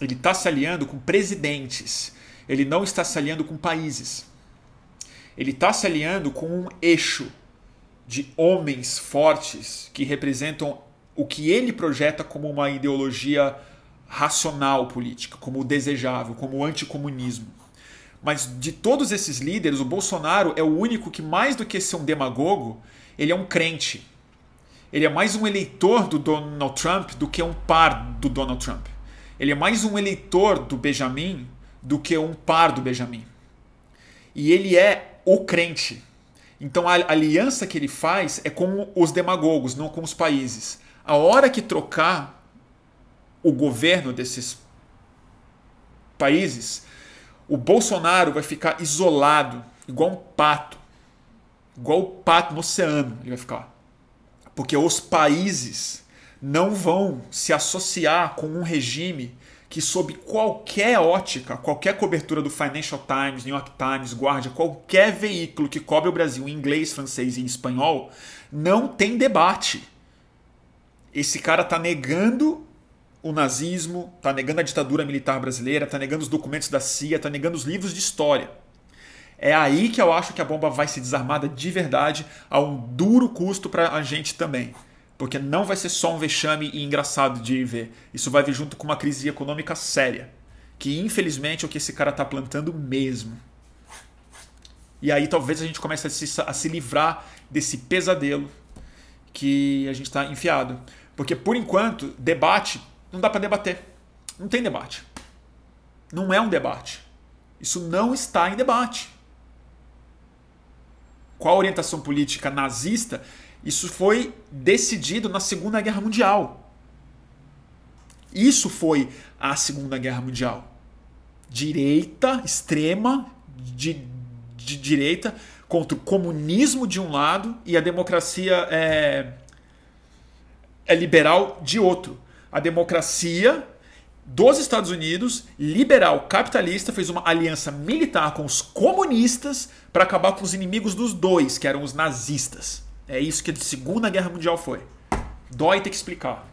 ele está se aliando com presidentes, ele não está se aliando com países. Ele está se aliando com um eixo de homens fortes que representam o que ele projeta como uma ideologia racional política, como o desejável, como o anticomunismo. Mas de todos esses líderes, o Bolsonaro é o único que, mais do que ser um demagogo, ele é um crente. Ele é mais um eleitor do Donald Trump do que um par do Donald Trump. Ele é mais um eleitor do Benjamin do que um par do Benjamin. E ele é o crente. Então a aliança que ele faz é com os demagogos, não com os países. A hora que trocar o governo desses países, o Bolsonaro vai ficar isolado, igual um pato. Igual o pato no oceano, ele vai ficar. Porque os países não vão se associar com um regime que, sob qualquer ótica, qualquer cobertura do Financial Times, New York Times, Guardian, qualquer veículo que cobre o Brasil em inglês, francês e espanhol, não tem debate. Esse cara está negando o nazismo, está negando a ditadura militar brasileira, está negando os documentos da CIA, está negando os livros de história. É aí que eu acho que a bomba vai ser desarmada de verdade a um duro custo para a gente também. Porque não vai ser só um vexame e engraçado de ver. Isso vai vir junto com uma crise econômica séria. Que infelizmente é o que esse cara está plantando mesmo. E aí talvez a gente comece a se, a se livrar desse pesadelo que a gente está enfiado. Porque por enquanto, debate não dá para debater. Não tem debate. Não é um debate. Isso não está em debate. Qual a orientação política nazista? Isso foi decidido na Segunda Guerra Mundial. Isso foi a Segunda Guerra Mundial. Direita, extrema, de, de direita, contra o comunismo de um lado e a democracia é, é liberal de outro a democracia dos Estados Unidos, liberal capitalista, fez uma aliança militar com os comunistas para acabar com os inimigos dos dois, que eram os nazistas. É isso que a Segunda Guerra Mundial foi. Dói ter que explicar.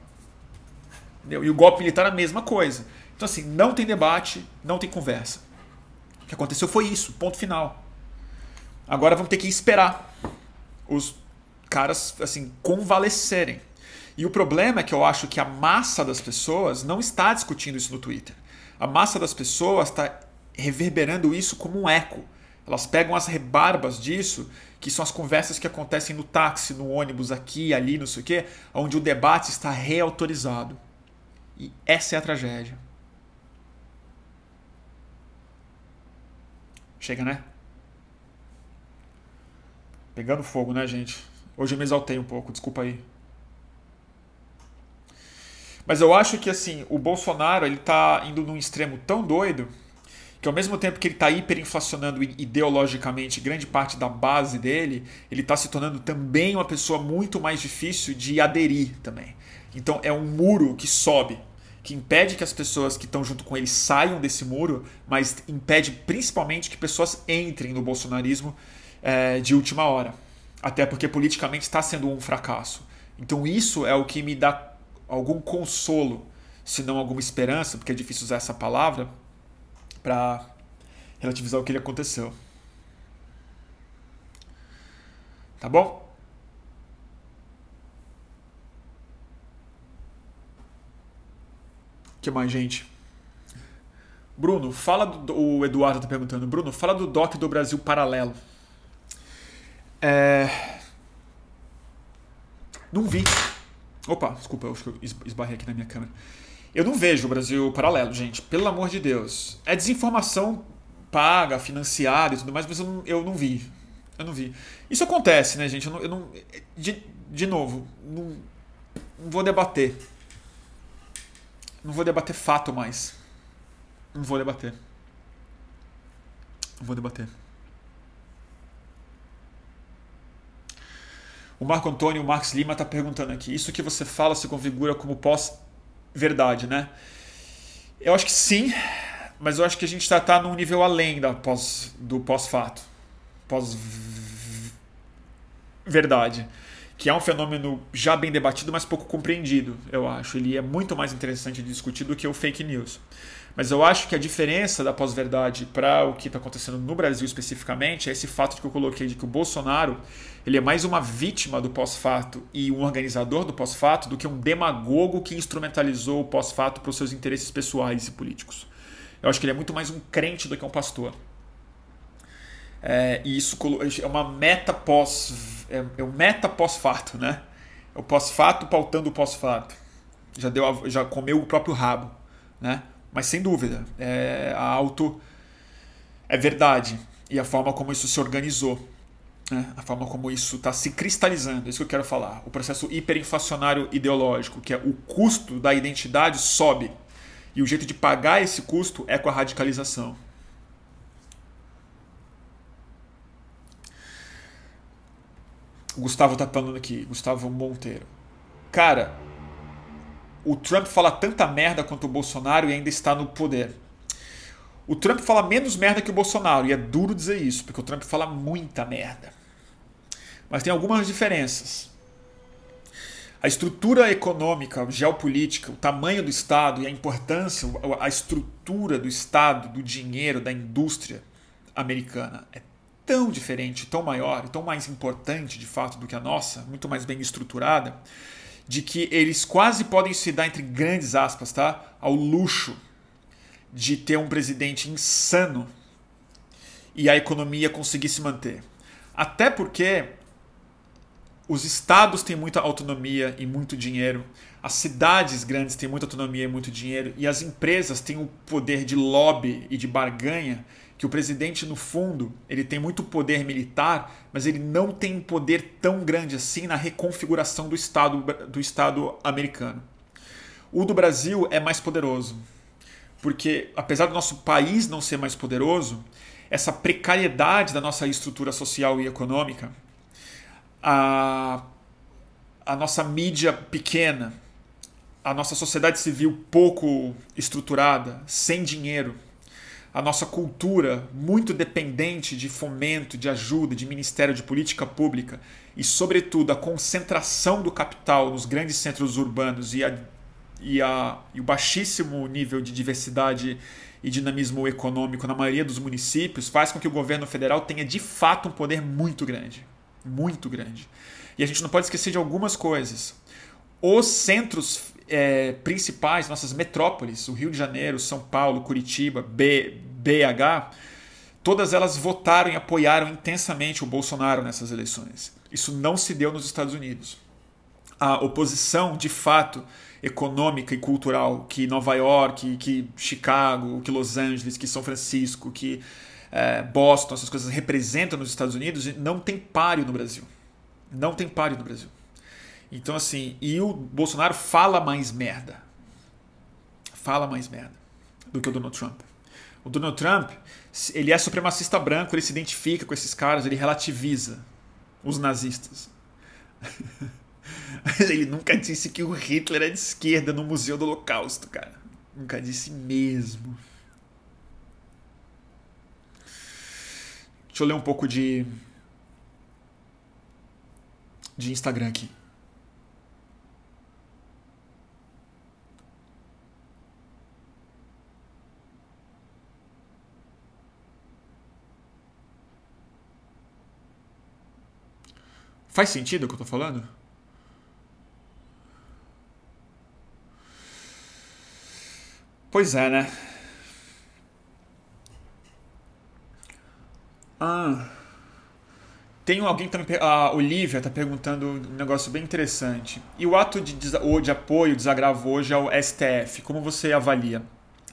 Entendeu? E o golpe militar a mesma coisa. Então, assim, não tem debate, não tem conversa. O que aconteceu foi isso, ponto final. Agora vamos ter que esperar os caras, assim, convalescerem. E o problema é que eu acho que a massa das pessoas não está discutindo isso no Twitter. A massa das pessoas está reverberando isso como um eco. Elas pegam as rebarbas disso, que são as conversas que acontecem no táxi, no ônibus, aqui, ali, não sei o quê, onde o debate está reautorizado. E essa é a tragédia. Chega, né? Pegando fogo, né, gente? Hoje eu me exaltei um pouco, desculpa aí. Mas eu acho que assim, o Bolsonaro ele tá indo num extremo tão doido que ao mesmo tempo que ele está hiperinflacionando ideologicamente grande parte da base dele, ele está se tornando também uma pessoa muito mais difícil de aderir também. Então é um muro que sobe, que impede que as pessoas que estão junto com ele saiam desse muro, mas impede principalmente que pessoas entrem no bolsonarismo é, de última hora. Até porque politicamente está sendo um fracasso. Então isso é o que me dá algum consolo se não alguma esperança, porque é difícil usar essa palavra, para relativizar o que ele aconteceu. Tá bom? O que mais, gente? Bruno, fala do. O Eduardo tá perguntando. Bruno, fala do DOC do Brasil Paralelo. É. Não vi. Opa, desculpa, eu acho que eu esbarrei aqui na minha câmera. Eu não vejo o Brasil Paralelo, gente. Pelo amor de Deus. É desinformação paga, financiada e tudo mais, mas eu não, eu não vi. Eu não vi. Isso acontece, né, gente? Eu não. Eu não de, de novo, não, não vou debater. Não vou debater fato mais. Não vou debater. Não vou debater. O Marco Antônio, o Marcos Lima está perguntando aqui: isso que você fala se configura como pós-verdade, né? Eu acho que sim, mas eu acho que a gente está tá num nível além da pós, do pós-fato. Pós-verdade. Que é um fenômeno já bem debatido, mas pouco compreendido, eu acho. Ele é muito mais interessante de discutir do que o fake news. Mas eu acho que a diferença da pós-verdade para o que está acontecendo no Brasil especificamente é esse fato que eu coloquei de que o Bolsonaro ele é mais uma vítima do pós-fato e um organizador do pós-fato do que um demagogo que instrumentalizou o pós-fato para os seus interesses pessoais e políticos. Eu acho que ele é muito mais um crente do que um pastor. É, e isso é uma meta pós é, é um meta pós-fato, né? É o pós-fato pautando o pós-fato. Já deu já comeu o próprio rabo, né? Mas sem dúvida, é, a auto é verdade. E a forma como isso se organizou. Né? A forma como isso está se cristalizando. É isso que eu quero falar. O processo hiperinflacionário ideológico, que é o custo da identidade sobe. E o jeito de pagar esse custo é com a radicalização. O Gustavo está falando aqui, Gustavo Monteiro. Cara, o Trump fala tanta merda quanto o Bolsonaro e ainda está no poder. O Trump fala menos merda que o Bolsonaro, e é duro dizer isso, porque o Trump fala muita merda. Mas tem algumas diferenças. A estrutura econômica, geopolítica, o tamanho do Estado e a importância, a estrutura do Estado, do dinheiro, da indústria americana é tão diferente, tão maior tão mais importante de fato do que a nossa, muito mais bem estruturada, de que eles quase podem se dar, entre grandes aspas, tá? ao luxo de ter um presidente insano e a economia conseguir se manter. Até porque os estados têm muita autonomia e muito dinheiro, as cidades grandes têm muita autonomia e muito dinheiro, e as empresas têm o poder de lobby e de barganha que o presidente, no fundo, ele tem muito poder militar, mas ele não tem um poder tão grande assim na reconfiguração do Estado, do estado americano. O do Brasil é mais poderoso, porque apesar do nosso país não ser mais poderoso, essa precariedade da nossa estrutura social e econômica, a, a nossa mídia pequena, a nossa sociedade civil pouco estruturada, sem dinheiro, a nossa cultura muito dependente de fomento, de ajuda, de ministério de política pública e, sobretudo, a concentração do capital nos grandes centros urbanos e, a, e, a, e o baixíssimo nível de diversidade e dinamismo econômico na maioria dos municípios faz com que o governo federal tenha de fato um poder muito grande. Muito grande. E a gente não pode esquecer de algumas coisas. Os centros é, principais, nossas metrópoles, o Rio de Janeiro, São Paulo, Curitiba, B, BH, todas elas votaram e apoiaram intensamente o Bolsonaro nessas eleições. Isso não se deu nos Estados Unidos. A oposição, de fato, econômica e cultural que Nova York, que Chicago, que Los Angeles, que São Francisco, que é, Boston, essas coisas representam nos Estados Unidos, não tem páreo no Brasil. Não tem páreo no Brasil. Então, assim, e o Bolsonaro fala mais merda. Fala mais merda do que o Donald Trump. O Donald Trump, ele é supremacista branco, ele se identifica com esses caras, ele relativiza os nazistas. *laughs* Mas ele nunca disse que o Hitler é de esquerda no Museu do Holocausto, cara. Nunca disse mesmo. Deixa eu ler um pouco de de Instagram aqui. Faz sentido o que eu tô falando? Pois é, né? Ah. Tem alguém que tá A Olivia tá perguntando um negócio bem interessante. E o ato de, de apoio, desagravo hoje ao STF, como você avalia?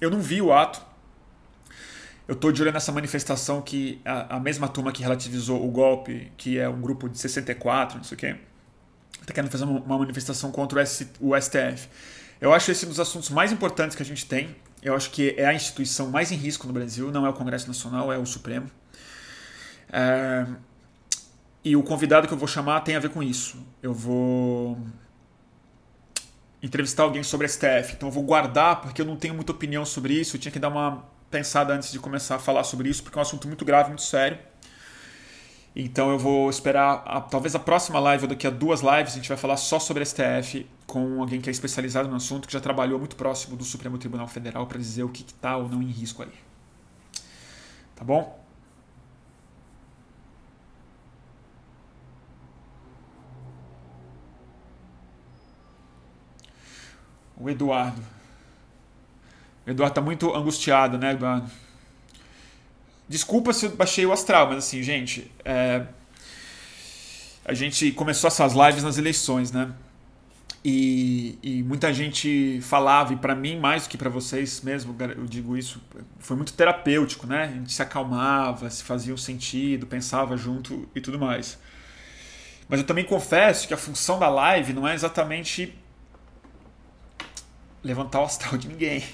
Eu não vi o ato. Eu tô de olho nessa manifestação que a, a mesma turma que relativizou o golpe, que é um grupo de 64, não sei o quê, tá querendo fazer uma, uma manifestação contra o, S, o STF. Eu acho esse um dos assuntos mais importantes que a gente tem. Eu acho que é a instituição mais em risco no Brasil, não é o Congresso Nacional, é o Supremo. É... E o convidado que eu vou chamar tem a ver com isso. Eu vou entrevistar alguém sobre STF, então eu vou guardar porque eu não tenho muita opinião sobre isso. Eu tinha que dar uma pensada antes de começar a falar sobre isso, porque é um assunto muito grave, muito sério. Então eu vou esperar, a, talvez a próxima live ou daqui a duas lives, a gente vai falar só sobre STF com alguém que é especializado no assunto, que já trabalhou muito próximo do Supremo Tribunal Federal para dizer o que está ou não em risco ali. Tá bom? O Eduardo. Eduardo está muito angustiado, né, Eduardo? Desculpa se eu baixei o astral, mas assim, gente, é... a gente começou essas lives nas eleições, né? E, e muita gente falava, e para mim mais do que para vocês mesmo, eu digo isso, foi muito terapêutico, né? A gente se acalmava, se fazia um sentido, pensava junto e tudo mais. Mas eu também confesso que a função da live não é exatamente levantar o astral de ninguém.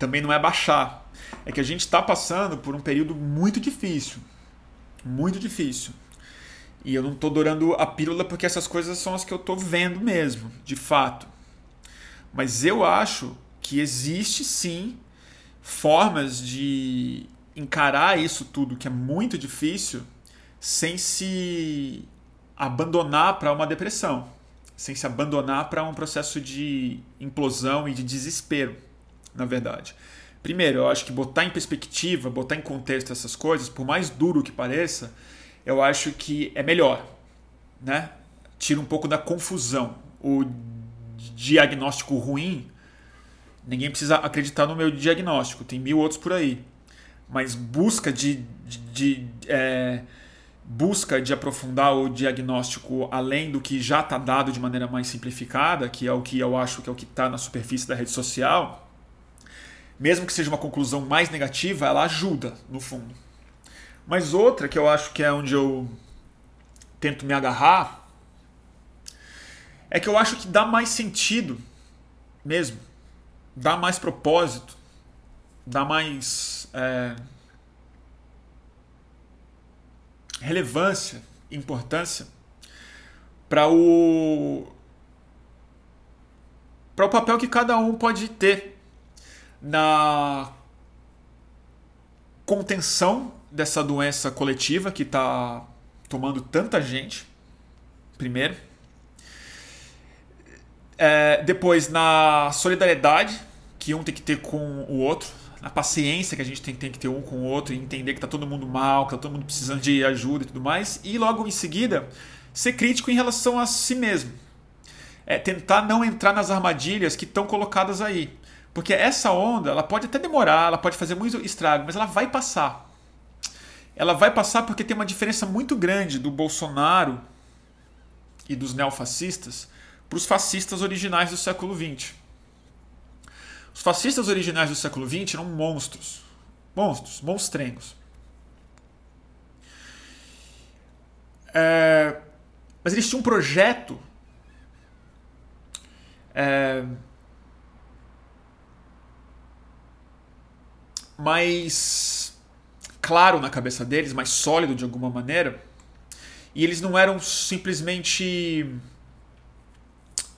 Também não é baixar. É que a gente está passando por um período muito difícil. Muito difícil. E eu não estou adorando a pílula porque essas coisas são as que eu estou vendo mesmo, de fato. Mas eu acho que existe sim formas de encarar isso tudo que é muito difícil sem se abandonar para uma depressão sem se abandonar para um processo de implosão e de desespero, na verdade. Primeiro, eu acho que botar em perspectiva, botar em contexto essas coisas, por mais duro que pareça, eu acho que é melhor, né? Tira um pouco da confusão. O diagnóstico ruim, ninguém precisa acreditar no meu diagnóstico, tem mil outros por aí. Mas busca de, de, de é, busca de aprofundar o diagnóstico além do que já está dado de maneira mais simplificada, que é o que eu acho que é o que está na superfície da rede social, mesmo que seja uma conclusão mais negativa, ela ajuda, no fundo. Mas outra que eu acho que é onde eu tento me agarrar é que eu acho que dá mais sentido mesmo, dá mais propósito, dá mais. É relevância, importância para o para o papel que cada um pode ter na contenção dessa doença coletiva que está tomando tanta gente, primeiro. É, depois, na solidariedade que um tem que ter com o outro, a paciência que a gente tem, tem, que ter um com o outro e entender que tá todo mundo mal, que tá todo mundo precisando de ajuda e tudo mais. E logo em seguida, ser crítico em relação a si mesmo. É tentar não entrar nas armadilhas que estão colocadas aí. Porque essa onda, ela pode até demorar, ela pode fazer muito estrago, mas ela vai passar. Ela vai passar porque tem uma diferença muito grande do Bolsonaro e dos neofascistas para os fascistas originais do século XX. Os fascistas originais do século XX eram monstros. Monstros, monstrengos. É, mas eles tinham um projeto é, mais claro na cabeça deles, mais sólido de alguma maneira. E eles não eram simplesmente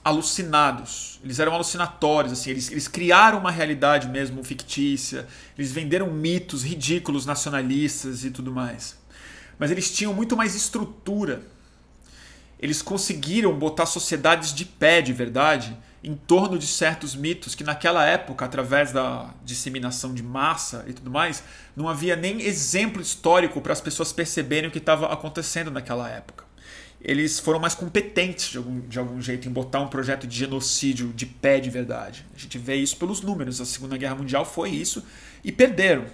alucinados. Eles eram alucinatórios, assim, eles, eles criaram uma realidade mesmo fictícia, eles venderam mitos ridículos nacionalistas e tudo mais. Mas eles tinham muito mais estrutura. Eles conseguiram botar sociedades de pé de verdade em torno de certos mitos que naquela época, através da disseminação de massa e tudo mais, não havia nem exemplo histórico para as pessoas perceberem o que estava acontecendo naquela época eles foram mais competentes de algum, de algum jeito em botar um projeto de genocídio de pé de verdade. A gente vê isso pelos números. A Segunda Guerra Mundial foi isso e perderam.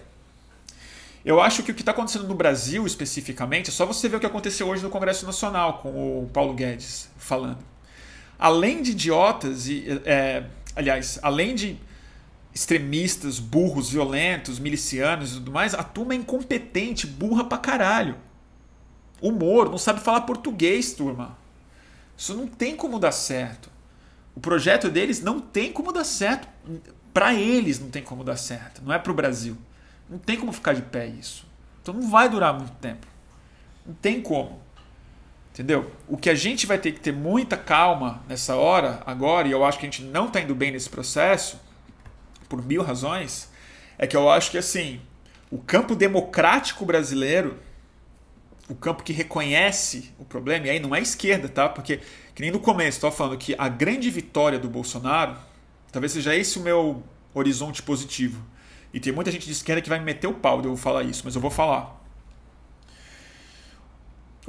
Eu acho que o que está acontecendo no Brasil especificamente é só você ver o que aconteceu hoje no Congresso Nacional com o Paulo Guedes falando. Além de idiotas e, é, aliás, além de extremistas, burros, violentos, milicianos e tudo mais, a turma é incompetente, burra pra caralho humor, não sabe falar português, turma. Isso não tem como dar certo. O projeto deles não tem como dar certo. Para eles não tem como dar certo. Não é para o Brasil. Não tem como ficar de pé isso. Então não vai durar muito tempo. Não tem como. Entendeu? O que a gente vai ter que ter muita calma nessa hora, agora, e eu acho que a gente não está indo bem nesse processo, por mil razões, é que eu acho que assim, o campo democrático brasileiro o campo que reconhece o problema, e aí não é esquerda, tá? Porque, que nem no começo, estava falando que a grande vitória do Bolsonaro, talvez seja esse o meu horizonte positivo. E tem muita gente de esquerda que vai me meter o pau de eu falar isso, mas eu vou falar.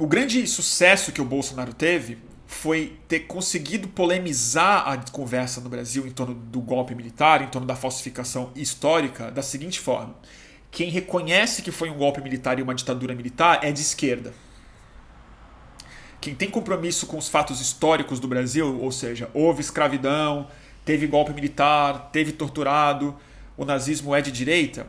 O grande sucesso que o Bolsonaro teve foi ter conseguido polemizar a conversa no Brasil em torno do golpe militar, em torno da falsificação histórica, da seguinte forma quem reconhece que foi um golpe militar e uma ditadura militar é de esquerda. Quem tem compromisso com os fatos históricos do Brasil, ou seja, houve escravidão, teve golpe militar, teve torturado, o nazismo é de direita,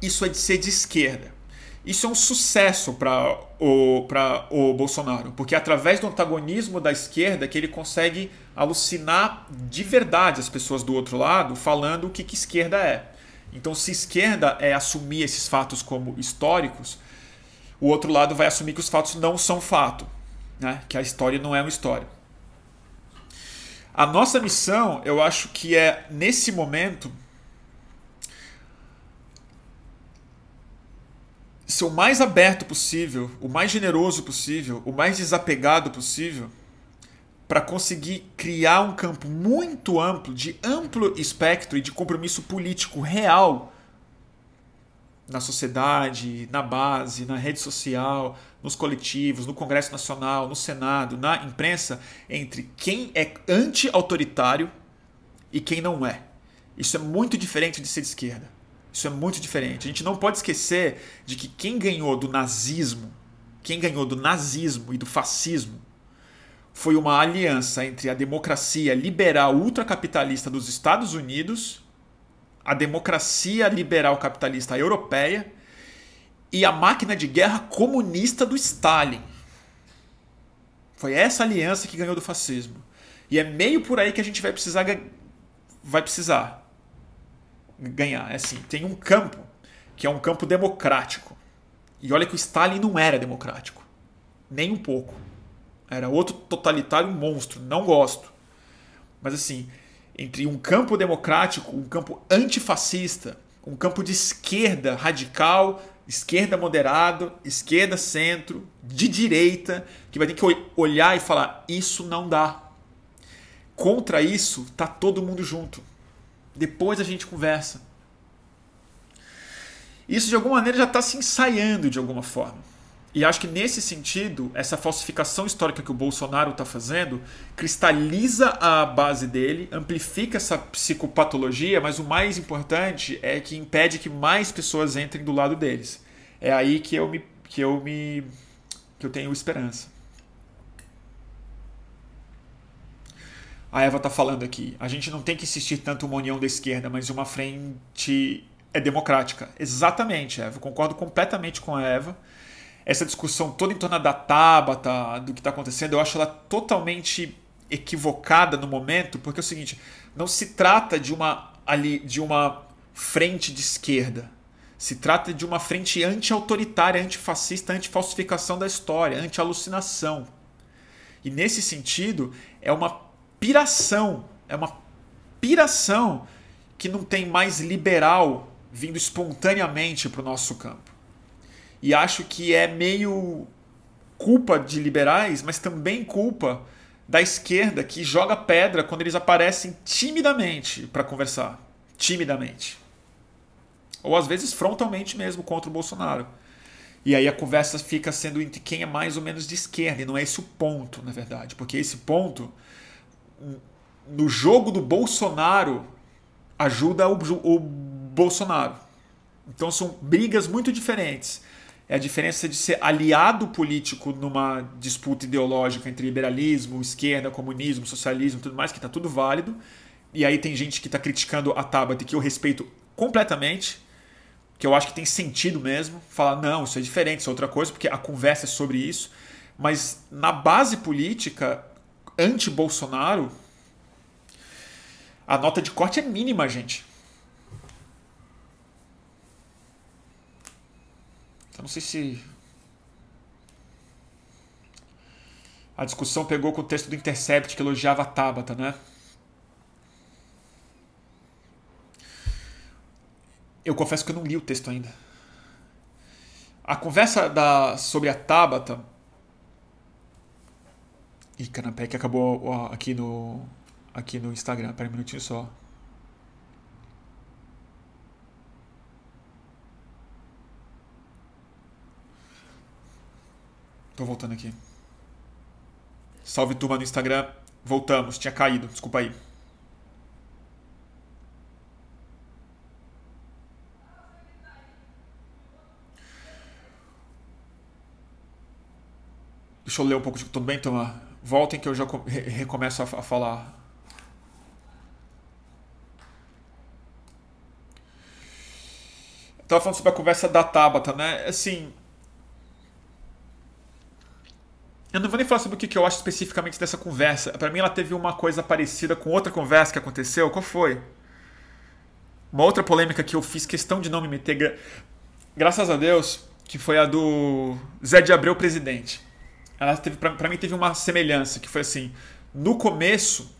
isso é de ser de esquerda. Isso é um sucesso para o, o Bolsonaro, porque é através do antagonismo da esquerda que ele consegue alucinar de verdade as pessoas do outro lado, falando o que, que esquerda é. Então, se esquerda é assumir esses fatos como históricos, o outro lado vai assumir que os fatos não são fato, né? que a história não é uma história. A nossa missão, eu acho que é, nesse momento, ser o mais aberto possível, o mais generoso possível, o mais desapegado possível para conseguir criar um campo muito amplo, de amplo espectro e de compromisso político real na sociedade, na base, na rede social, nos coletivos, no Congresso Nacional, no Senado, na imprensa, entre quem é anti-autoritário e quem não é. Isso é muito diferente de ser de esquerda. Isso é muito diferente. A gente não pode esquecer de que quem ganhou do nazismo, quem ganhou do nazismo e do fascismo, foi uma aliança entre a democracia liberal ultracapitalista dos Estados Unidos, a democracia liberal capitalista europeia e a máquina de guerra comunista do Stalin. Foi essa aliança que ganhou do fascismo. E é meio por aí que a gente vai precisar vai precisar ganhar. É assim, tem um campo que é um campo democrático. E olha que o Stalin não era democrático, nem um pouco. Era outro totalitário monstro, não gosto. Mas assim, entre um campo democrático, um campo antifascista, um campo de esquerda radical, esquerda moderado, esquerda centro, de direita, que vai ter que olhar e falar: isso não dá. Contra isso, tá todo mundo junto. Depois a gente conversa. Isso de alguma maneira já está se ensaiando de alguma forma. E acho que nesse sentido, essa falsificação histórica que o Bolsonaro está fazendo cristaliza a base dele, amplifica essa psicopatologia, mas o mais importante é que impede que mais pessoas entrem do lado deles. É aí que eu me que eu me que eu tenho esperança. A Eva está falando aqui. A gente não tem que insistir tanto uma união da esquerda, mas uma frente é democrática. Exatamente, Eva. Concordo completamente com a Eva essa discussão toda em torno da Tabata, do que está acontecendo, eu acho ela totalmente equivocada no momento, porque é o seguinte, não se trata de uma ali de uma frente de esquerda. Se trata de uma frente anti-autoritária, antifascista, anti-falsificação da história, anti-alucinação. E nesse sentido, é uma piração, é uma piração que não tem mais liberal vindo espontaneamente para o nosso campo. E acho que é meio culpa de liberais, mas também culpa da esquerda que joga pedra quando eles aparecem timidamente para conversar. Timidamente. Ou às vezes frontalmente mesmo contra o Bolsonaro. E aí a conversa fica sendo entre quem é mais ou menos de esquerda, e não é esse o ponto, na verdade, porque esse ponto, no jogo do Bolsonaro, ajuda o, o Bolsonaro. Então são brigas muito diferentes. É a diferença de ser aliado político numa disputa ideológica entre liberalismo, esquerda, comunismo, socialismo, tudo mais, que está tudo válido. E aí tem gente que está criticando a Tabata, que eu respeito completamente, que eu acho que tem sentido mesmo. Falar, não, isso é diferente, isso é outra coisa, porque a conversa é sobre isso. Mas na base política, anti-Bolsonaro, a nota de corte é mínima, gente. Eu não sei se. A discussão pegou com o texto do Intercept que elogiava a Tabata, né? Eu confesso que eu não li o texto ainda. A conversa da, sobre a Tabata. Ih, caramba, que acabou ó, aqui no, aqui no Instagram. Pera um minutinho só. Tô voltando aqui. Salve turma no Instagram. Voltamos, tinha caído, desculpa aí. Deixa eu ler um pouco de. Tudo bem, turma? Voltem que eu já recomeço a falar. Tava falando sobre a conversa da Tabata, né? Assim, Eu não vou nem falar sobre o que eu acho especificamente dessa conversa. Para mim, ela teve uma coisa parecida com outra conversa que aconteceu. Qual foi? Uma outra polêmica que eu fiz questão de não me meter, graças a Deus, que foi a do Zé de Abreu presidente. Ela teve, para mim, teve uma semelhança, que foi assim: no começo,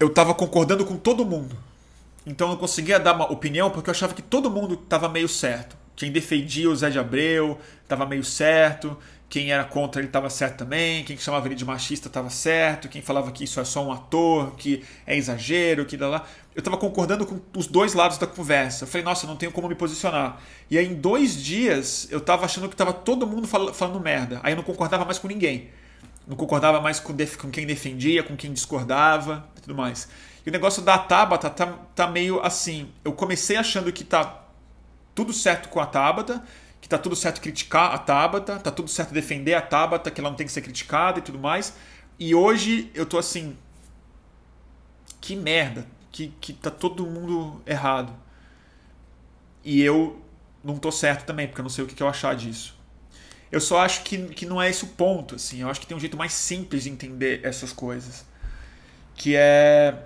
eu estava concordando com todo mundo. Então eu não conseguia dar uma opinião porque eu achava que todo mundo estava meio certo. Quem defendia o Zé de Abreu estava meio certo quem era contra ele estava certo também, quem chamava ele de machista estava certo, quem falava que isso é só um ator, que é exagero, que lá, lá. Eu estava concordando com os dois lados da conversa. Eu falei, nossa, não tenho como me posicionar. E aí, em dois dias, eu estava achando que estava todo mundo falando, falando merda. Aí eu não concordava mais com ninguém. Não concordava mais com, com quem defendia, com quem discordava e tudo mais. E o negócio da Tabata tá, tá meio assim. Eu comecei achando que tá tudo certo com a Tabata tá tudo certo criticar a Tabata, tá tudo certo defender a Tabata, que ela não tem que ser criticada e tudo mais. E hoje eu tô assim. Que merda, que, que tá todo mundo errado. E eu não tô certo também, porque eu não sei o que, que eu achar disso. Eu só acho que, que não é esse o ponto, assim. Eu acho que tem um jeito mais simples de entender essas coisas. Que é.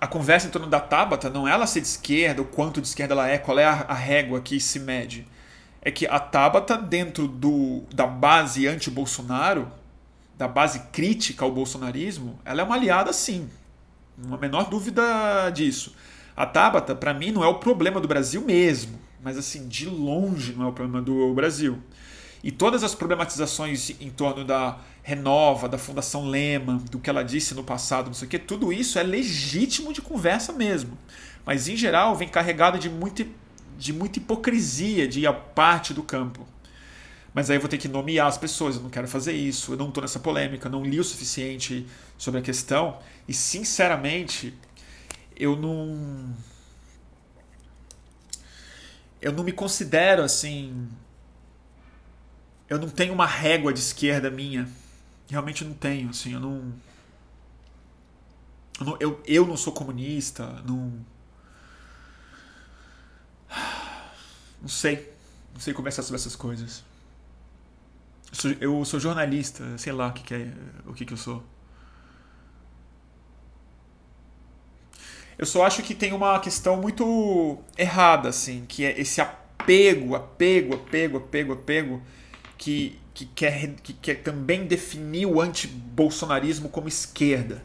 A conversa em torno da Tabata não é ela ser de esquerda, o quanto de esquerda ela é, qual é a, a régua que se mede é que a Tabata, dentro do, da base anti-Bolsonaro, da base crítica ao bolsonarismo, ela é uma aliada sim. Não há menor dúvida disso. A Tabata, para mim, não é o problema do Brasil mesmo, mas assim, de longe não é o problema do Brasil. E todas as problematizações em torno da Renova, da Fundação Lema, do que ela disse no passado, não sei o quê, tudo isso é legítimo de conversa mesmo. Mas, em geral, vem carregado de muito de muita hipocrisia de a parte do campo. Mas aí eu vou ter que nomear as pessoas, eu não quero fazer isso, eu não estou nessa polêmica, eu não li o suficiente sobre a questão e, sinceramente, eu não. Eu não me considero assim. Eu não tenho uma régua de esquerda minha. Realmente não tenho, assim, eu não. Eu não, eu, eu não sou comunista, não *sighs* não sei. Não sei conversar sobre essas coisas. Eu sou, eu sou jornalista, sei lá o que, que é, o que, que eu sou. Eu só acho que tem uma questão muito errada, assim, que é esse apego, apego, apego, apego, apego, que, que, quer, que quer também definir o anti-bolsonarismo como esquerda.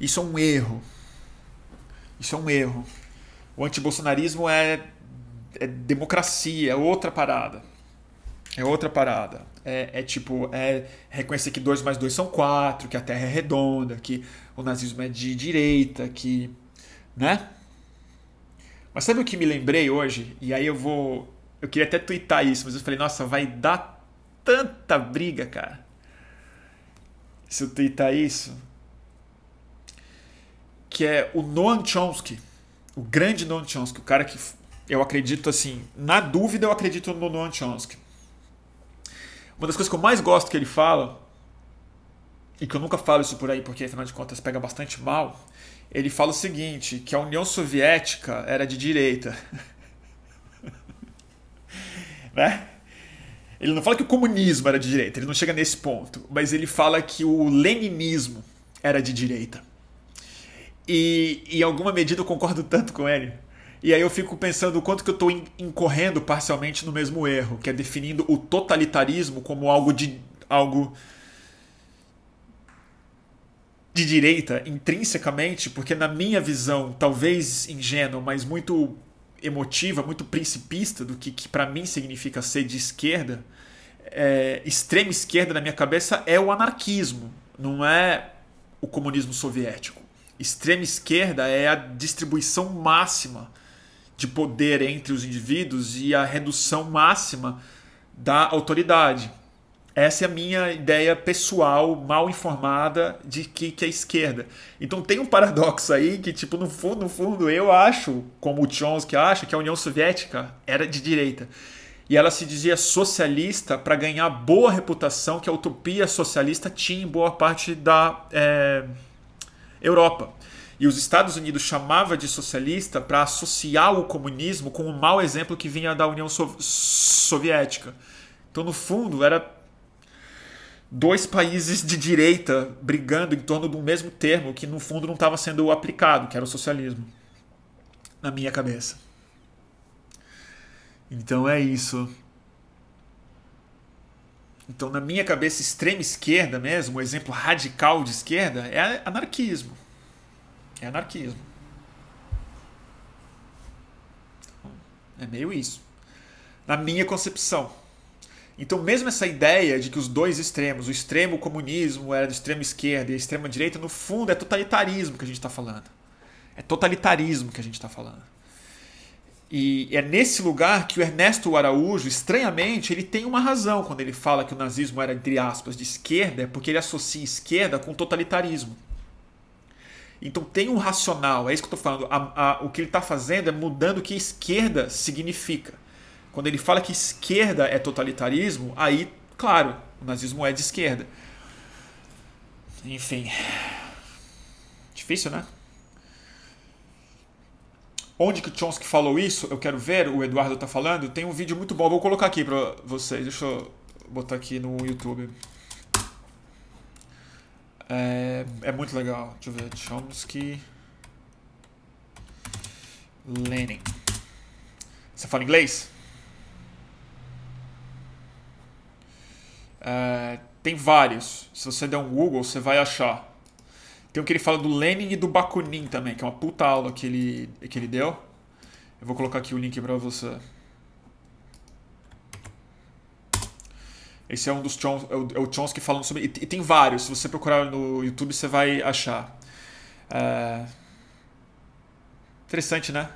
Isso é um erro. Isso é um erro. O anti-bolsonarismo é é democracia, é outra parada. É outra parada. É, é, tipo, é reconhecer que 2 mais 2 são 4, que a Terra é redonda, que o nazismo é de direita, que. né? Mas sabe o que me lembrei hoje? E aí eu vou Eu queria até twittar isso, mas eu falei, nossa, vai dar tanta briga, cara. Se eu twittar isso. Que é o Noam Chomsky. O grande Noam Chomsky. O cara que eu acredito assim. Na dúvida, eu acredito no Noam Chomsky. Uma das coisas que eu mais gosto que ele fala. E que eu nunca falo isso por aí, porque afinal de contas pega bastante mal. Ele fala o seguinte: que a União Soviética era de direita. *laughs* né? Ele não fala que o comunismo era de direita, ele não chega nesse ponto, mas ele fala que o leninismo era de direita. E em alguma medida eu concordo tanto com ele. E aí eu fico pensando o quanto que eu estou incorrendo parcialmente no mesmo erro, que é definindo o totalitarismo como algo de algo de direita intrinsecamente, porque na minha visão, talvez ingênua, mas muito emotiva, muito principista do que, que para mim significa ser de esquerda, é, extrema esquerda na minha cabeça é o anarquismo, não é o comunismo soviético. Extrema esquerda é a distribuição máxima de poder entre os indivíduos e a redução máxima da autoridade. Essa é a minha ideia pessoal, mal informada, de que, que é esquerda. Então tem um paradoxo aí que, tipo, no fundo, no fundo, eu acho, como o Chomsky acha, que a União Soviética era de direita. E ela se dizia socialista para ganhar boa reputação que a utopia socialista tinha em boa parte da é, Europa. E os Estados Unidos chamava de socialista para associar o comunismo com o mau exemplo que vinha da União Soviética. Então, no fundo, era dois países de direita brigando em torno um mesmo termo que no fundo não estava sendo aplicado, que era o socialismo. Na minha cabeça. Então é isso. Então, na minha cabeça, extrema esquerda mesmo, um exemplo radical de esquerda é anarquismo. É anarquismo. É meio isso. Na minha concepção. Então, mesmo essa ideia de que os dois extremos, o extremo comunismo era do extremo esquerda e a extrema direita, no fundo é totalitarismo que a gente está falando. É totalitarismo que a gente está falando. E é nesse lugar que o Ernesto Araújo, estranhamente, ele tem uma razão quando ele fala que o nazismo era, entre aspas, de esquerda, é porque ele associa esquerda com totalitarismo. Então tem um racional, é isso que eu estou falando. A, a, o que ele está fazendo é mudando o que esquerda significa. Quando ele fala que esquerda é totalitarismo, aí, claro, o nazismo é de esquerda. Enfim. Difícil, né? Onde que Chomsky falou isso? Eu quero ver, o Eduardo está falando. Tem um vídeo muito bom, vou colocar aqui para vocês. Deixa eu botar aqui no YouTube. É, é muito legal. Deixa eu ver. Chomsky. Lenin. Você fala inglês? É, tem vários. Se você der um Google, você vai achar. Tem um que ele fala do Lenin e do Bakunin também, que é uma puta aula que ele, que ele deu. Eu vou colocar aqui o link para você. Esse é um dos Chons, é o, é Chomsky falando sobre. E, tem vários, se você procurar no YouTube você vai achar. É... Interessante, né?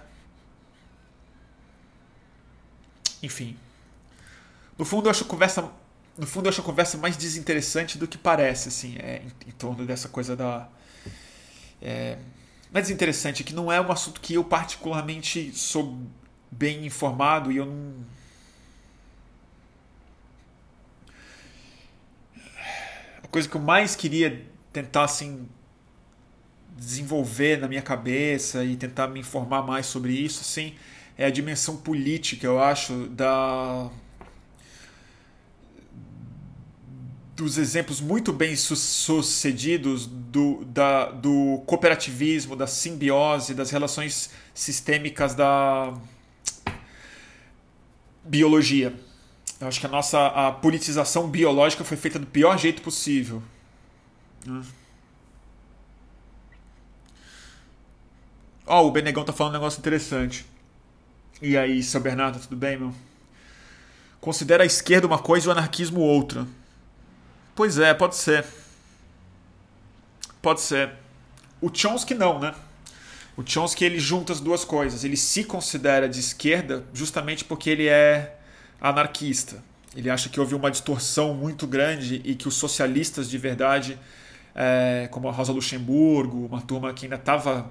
Enfim. No fundo, eu acho a conversa no fundo eu acho a conversa mais desinteressante do que parece, assim, é, em, em torno dessa coisa da. É, não é desinteressante, é que não é um assunto que eu particularmente sou bem informado e eu não. Coisa que eu mais queria tentar, assim, desenvolver na minha cabeça e tentar me informar mais sobre isso, assim, é a dimensão política, eu acho, da dos exemplos muito bem sucedidos do, da, do cooperativismo, da simbiose, das relações sistêmicas da biologia. Eu acho que a nossa a politização biológica foi feita do pior jeito possível. Ó, oh, o Benegão tá falando um negócio interessante. E aí, seu Bernardo, tudo bem, meu? Considera a esquerda uma coisa e o anarquismo outra. Pois é, pode ser. Pode ser. O Chomsky não, né? O Chomsky ele junta as duas coisas. Ele se considera de esquerda justamente porque ele é anarquista. Ele acha que houve uma distorção muito grande e que os socialistas de verdade, é, como a Rosa Luxemburgo, uma turma que ainda estava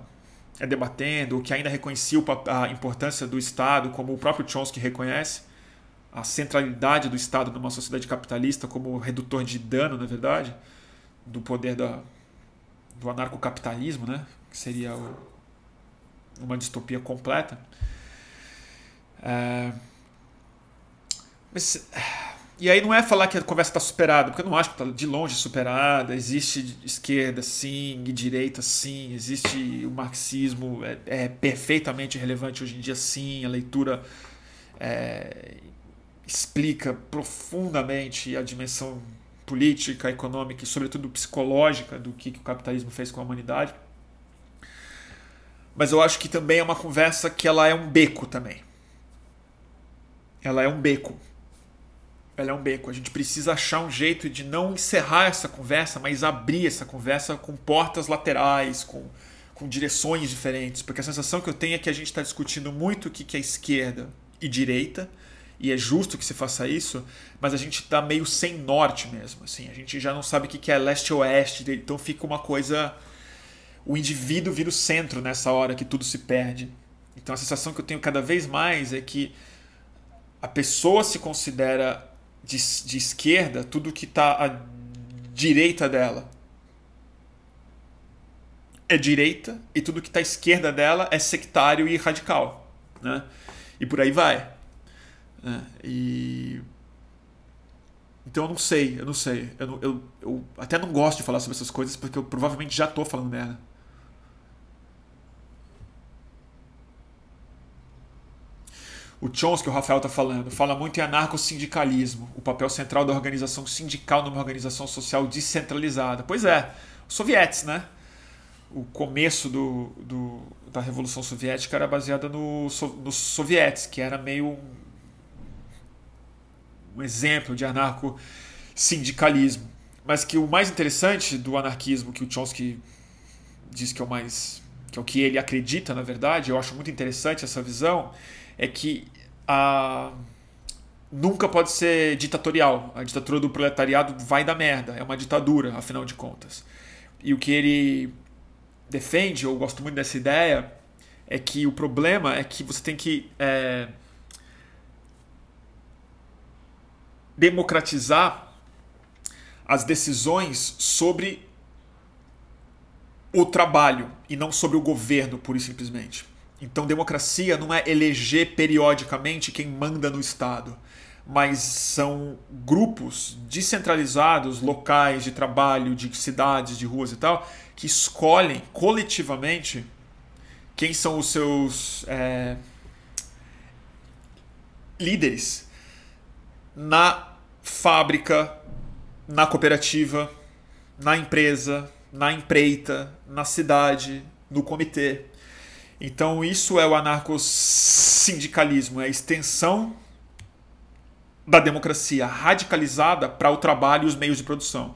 é, debatendo, que ainda reconhecia a importância do Estado, como o próprio Chomsky reconhece, a centralidade do Estado numa sociedade capitalista como redutor de dano, na verdade, do poder da, do anarcocapitalismo, né? que seria o, uma distopia completa. É, mas, *sighs* e aí não é falar que a conversa está superada, porque eu não acho que está de longe superada. Existe esquerda sim, e direita sim, existe o marxismo, é, é perfeitamente relevante hoje em dia sim, a leitura é, explica profundamente a dimensão política, econômica e, sobretudo, psicológica do que, que o capitalismo fez com a humanidade. Mas eu acho que também é uma conversa que ela é um beco também. Ela é um beco. Ela é um beco. A gente precisa achar um jeito de não encerrar essa conversa, mas abrir essa conversa com portas laterais, com, com direções diferentes. Porque a sensação que eu tenho é que a gente está discutindo muito o que é esquerda e direita, e é justo que se faça isso, mas a gente está meio sem norte mesmo. Assim, a gente já não sabe o que é leste-oeste, então fica uma coisa. O indivíduo vira o centro nessa hora que tudo se perde. Então a sensação que eu tenho cada vez mais é que a pessoa se considera de, de esquerda tudo que está à direita dela é direita e tudo que está à esquerda dela é sectário e radical. Né? E por aí vai. Né? E. Então eu não sei, eu não sei. Eu, eu, eu até não gosto de falar sobre essas coisas porque eu provavelmente já estou falando merda. O Chomsky, o Rafael está falando, fala muito em anarco-sindicalismo, o papel central da organização sindical numa organização social descentralizada. Pois é, os sovietes, né? O começo do, do da Revolução Soviética era baseada no, nos sovietes, que era meio um exemplo de anarco-sindicalismo. Mas que o mais interessante do anarquismo, que o Chomsky diz que é o mais. que é o que ele acredita, na verdade, eu acho muito interessante essa visão, é que a. Nunca pode ser ditatorial. A ditadura do proletariado vai dar merda. É uma ditadura, afinal de contas. E o que ele defende, eu gosto muito dessa ideia, é que o problema é que você tem que é, democratizar as decisões sobre o trabalho e não sobre o governo, pura e simplesmente. Então, democracia não é eleger periodicamente quem manda no Estado, mas são grupos descentralizados, locais de trabalho, de cidades, de ruas e tal, que escolhem coletivamente quem são os seus é, líderes na fábrica, na cooperativa, na empresa, na empreita, na cidade, no comitê. Então isso é o anarcossindicalismo, é a extensão da democracia radicalizada para o trabalho e os meios de produção,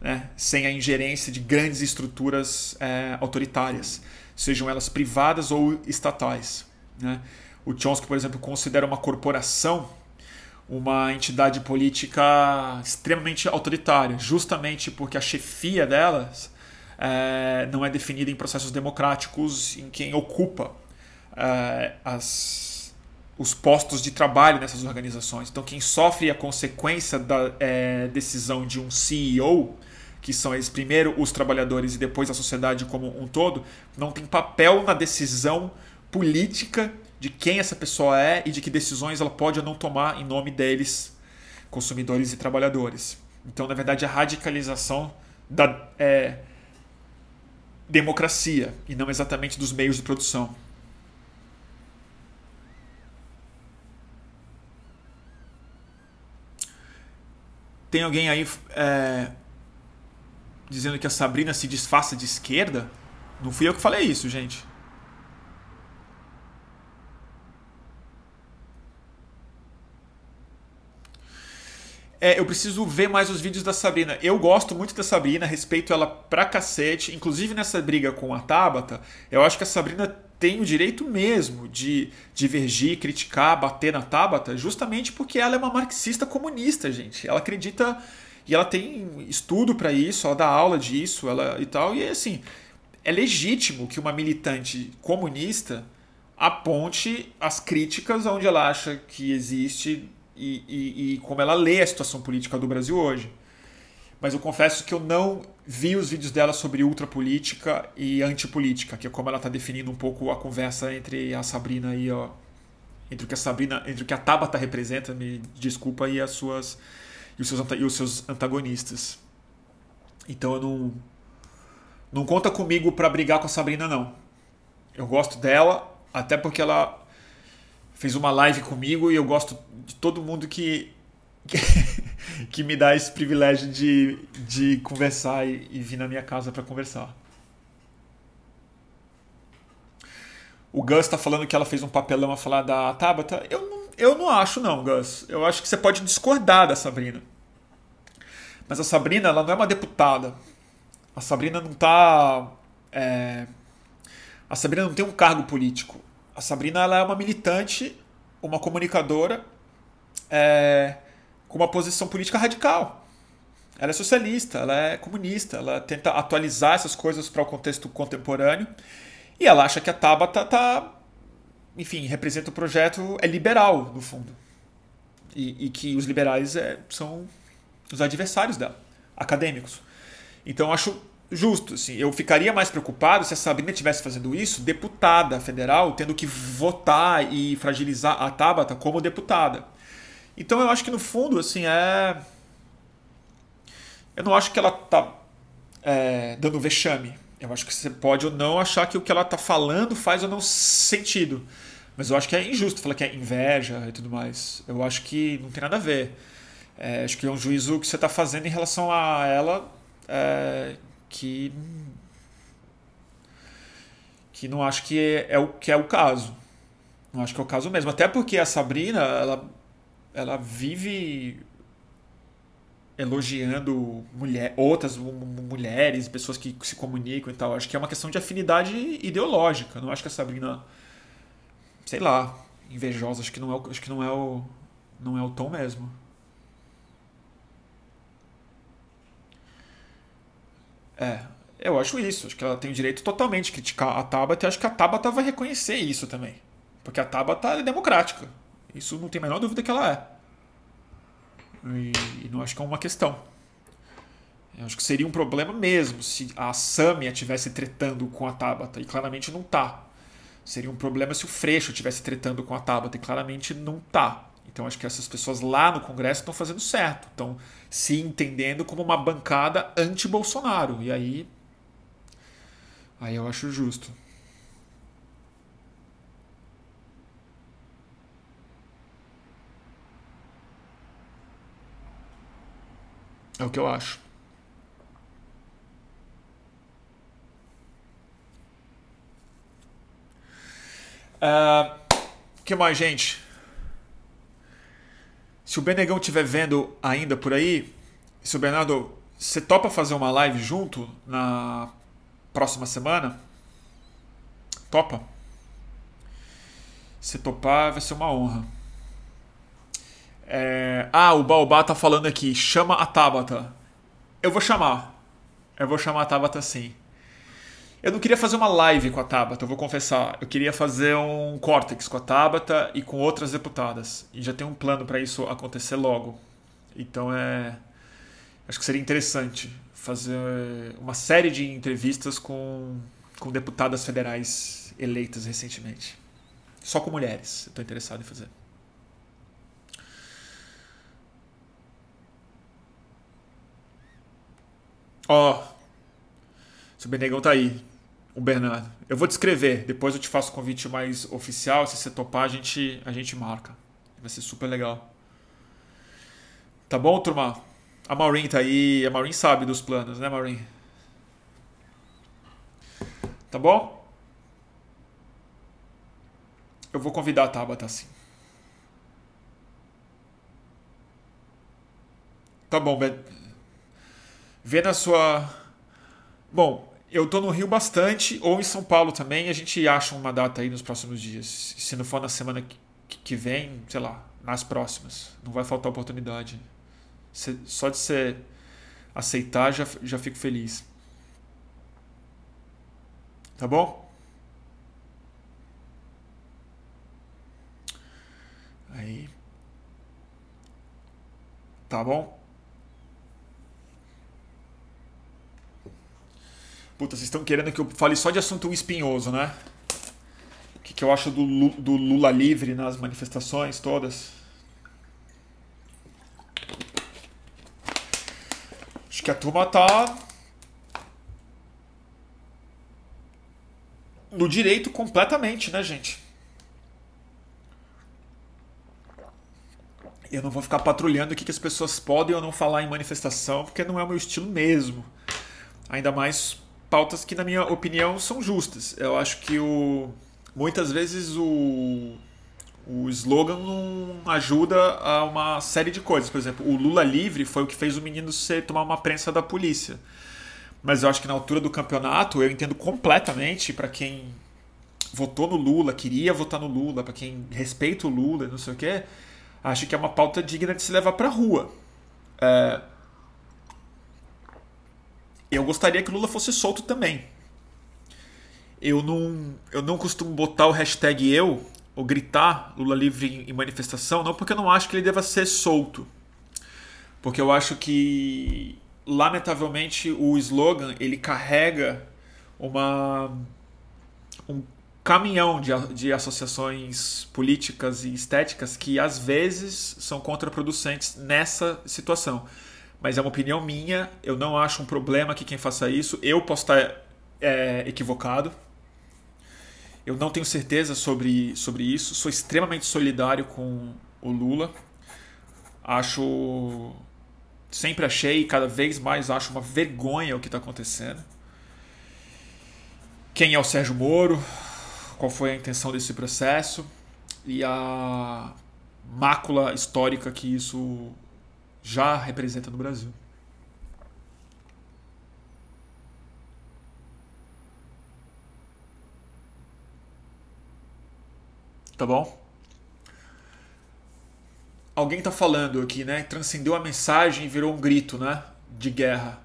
né? sem a ingerência de grandes estruturas é, autoritárias, sejam elas privadas ou estatais. Né? O Chomsky, por exemplo, considera uma corporação uma entidade política extremamente autoritária, justamente porque a chefia delas é, não é definida em processos democráticos em quem ocupa é, as, os postos de trabalho nessas organizações. Então, quem sofre a consequência da é, decisão de um CEO, que são eles primeiro os trabalhadores e depois a sociedade como um todo, não tem papel na decisão política de quem essa pessoa é e de que decisões ela pode ou não tomar em nome deles, consumidores e trabalhadores. Então, na verdade, a radicalização da é, democracia e não exatamente dos meios de produção. Tem alguém aí é, dizendo que a Sabrina se disfarça de esquerda? Não fui eu que falei isso, gente. É, eu preciso ver mais os vídeos da Sabrina. Eu gosto muito da Sabrina, respeito ela pra cacete. Inclusive nessa briga com a Tabata, eu acho que a Sabrina tem o direito mesmo de divergir, criticar, bater na Tabata, justamente porque ela é uma marxista comunista, gente. Ela acredita e ela tem estudo para isso, ela dá aula disso, ela e tal. E assim, é legítimo que uma militante comunista aponte as críticas onde ela acha que existe e, e, e como ela lê a situação política do Brasil hoje. Mas eu confesso que eu não vi os vídeos dela sobre ultrapolítica e antipolítica, que é como ela está definindo um pouco a conversa entre a Sabrina e ó, entre o que a Sabrina, entre o que a Tabata representa, me desculpa, e as suas e os seus, e os seus antagonistas. Então eu não não conta comigo para brigar com a Sabrina não. Eu gosto dela, até porque ela fez uma live comigo e eu gosto de todo mundo que *laughs* que, me dá esse privilégio de, de conversar e, e vir na minha casa para conversar. O Gus está falando que ela fez um papelão a falar da Tabata. Eu não, eu não acho, não, Gus. Eu acho que você pode discordar da Sabrina. Mas a Sabrina, ela não é uma deputada. A Sabrina não tá. É... A Sabrina não tem um cargo político. A Sabrina ela é uma militante, uma comunicadora. É com uma posição política radical. Ela é socialista, ela é comunista, ela tenta atualizar essas coisas para o contexto contemporâneo e ela acha que a Tabata tá, enfim, representa o projeto é liberal no fundo e, e que os liberais é, são os adversários dela, acadêmicos. Então acho justo, assim, eu ficaria mais preocupado se a Sabrina estivesse fazendo isso, deputada federal, tendo que votar e fragilizar a Tabata como deputada. Então eu acho que no fundo, assim, é. Eu não acho que ela tá é, dando vexame. Eu acho que você pode ou não achar que o que ela tá falando faz ou não sentido. Mas eu acho que é injusto falar que é inveja e tudo mais. Eu acho que não tem nada a ver. É, acho que é um juízo que você está fazendo em relação a ela é, que que não acho que é, é, o que é o caso. Não acho que é o caso mesmo. Até porque a Sabrina, ela ela vive elogiando mulher, outras mulheres, pessoas que se comunicam e tal. Acho que é uma questão de afinidade ideológica. Não acho que a Sabrina, sei lá, invejosa. Acho que não é, acho que não é o, não é o tom mesmo. É, eu acho isso. Acho que ela tem o direito totalmente de criticar a Tabata e acho que a Tabata vai reconhecer isso também. Porque a Tabata é democrática. Isso não tem a menor dúvida que ela é. E, e não acho que é uma questão. Eu acho que seria um problema mesmo se a Samia estivesse tretando com a Tabata, e claramente não tá. Seria um problema se o Freixo estivesse tretando com a Tabata, e claramente não tá. Então acho que essas pessoas lá no Congresso estão fazendo certo, estão se entendendo como uma bancada anti-Bolsonaro. E aí. Aí eu acho justo. É o que eu acho. O uh, que mais, gente? Se o Benegão estiver vendo ainda por aí, se o Bernardo, você topa fazer uma live junto na próxima semana? Topa? Se topar, vai ser uma honra. É... Ah, o Baobá tá falando aqui, chama a Tabata. Eu vou chamar. Eu vou chamar a Tabata sim. Eu não queria fazer uma live com a Tabata, eu vou confessar. Eu queria fazer um córtex com a Tabata e com outras deputadas. E já tem um plano para isso acontecer logo. Então é. Acho que seria interessante fazer uma série de entrevistas com, com deputadas federais eleitas recentemente. Só com mulheres, eu estou interessado em fazer. Ó, oh, seu Benegão tá aí. O Bernardo. Eu vou descrever. Depois eu te faço o convite mais oficial. Se você topar, a gente, a gente marca. Vai ser super legal. Tá bom, turma? A Maureen tá aí. A Maureen sabe dos planos, né, Maureen? Tá bom? Eu vou convidar a Tabata sim. Tá bom, Ben vê na sua. Bom, eu tô no Rio bastante, ou em São Paulo também, a gente acha uma data aí nos próximos dias. Se não for na semana que vem, sei lá, nas próximas. Não vai faltar oportunidade. Só de você aceitar, já, já fico feliz. Tá bom? Aí. Tá bom? Puta, vocês estão querendo que eu fale só de assunto espinhoso, né? O que, que eu acho do, do Lula livre nas manifestações todas? Acho que a turma tá. No direito completamente, né, gente? Eu não vou ficar patrulhando o que, que as pessoas podem ou não falar em manifestação, porque não é o meu estilo mesmo. Ainda mais pautas que, na minha opinião, são justas. Eu acho que o, muitas vezes o, o slogan não ajuda a uma série de coisas. Por exemplo, o Lula livre foi o que fez o menino ser, tomar uma prensa da polícia. Mas eu acho que na altura do campeonato eu entendo completamente para quem votou no Lula, queria votar no Lula, para quem respeita o Lula, não sei o quê, acho que é uma pauta digna de se levar para rua. É, eu gostaria que o Lula fosse solto também. Eu não, eu não costumo botar o hashtag eu ou gritar Lula livre em manifestação, não porque eu não acho que ele deva ser solto. Porque eu acho que, lamentavelmente, o slogan ele carrega uma, um caminhão de, de associações políticas e estéticas que às vezes são contraproducentes nessa situação mas é uma opinião minha. Eu não acho um problema que quem faça isso. Eu posso estar é, equivocado. Eu não tenho certeza sobre, sobre isso. Sou extremamente solidário com o Lula. Acho. Sempre achei e cada vez mais acho uma vergonha o que está acontecendo. Quem é o Sérgio Moro? Qual foi a intenção desse processo? E a mácula histórica que isso já representa no Brasil. Tá bom? Alguém está falando aqui, né? Transcendeu a mensagem e virou um grito, né? De guerra.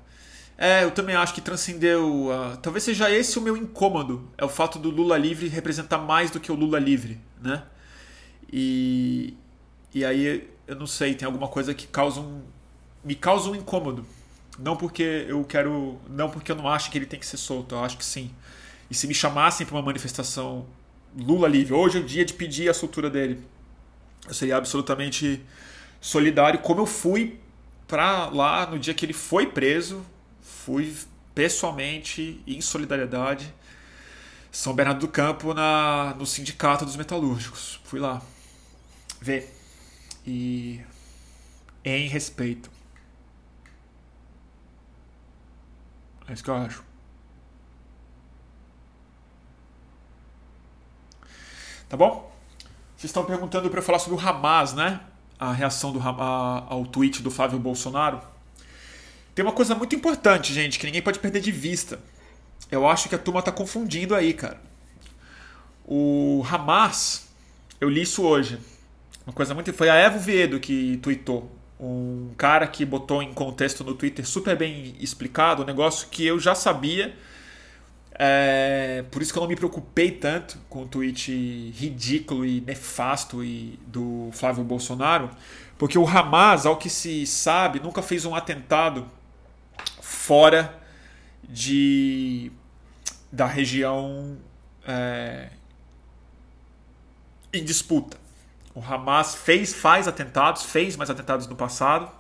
É, eu também acho que transcendeu. Uh, talvez seja esse o meu incômodo. É o fato do Lula livre representar mais do que o Lula livre, né? E, e aí eu não sei, tem alguma coisa que causa um, me causa um incômodo. Não porque eu quero, não porque eu não acho que ele tem que ser solto, eu acho que sim. E se me chamassem para uma manifestação Lula livre, hoje é o dia de pedir a soltura dele, eu seria absolutamente solidário, como eu fui para lá no dia que ele foi preso, fui pessoalmente em solidariedade São Bernardo do Campo na no sindicato dos metalúrgicos. Fui lá ver e em respeito. É isso que eu acho. Tá bom? Vocês estão perguntando para eu falar sobre o Hamas, né? A reação do, a, ao tweet do Flávio Bolsonaro. Tem uma coisa muito importante, gente, que ninguém pode perder de vista. Eu acho que a turma tá confundindo aí, cara. O Hamas, eu li isso hoje. Uma coisa muito. Foi a Evo Viedo que tweetou. Um cara que botou em contexto no Twitter super bem explicado, um negócio que eu já sabia. É, por isso que eu não me preocupei tanto com o tweet ridículo e nefasto e do Flávio Bolsonaro, porque o Hamas, ao que se sabe, nunca fez um atentado fora de da região é, em disputa. O Hamas fez, faz atentados, fez mais atentados no passado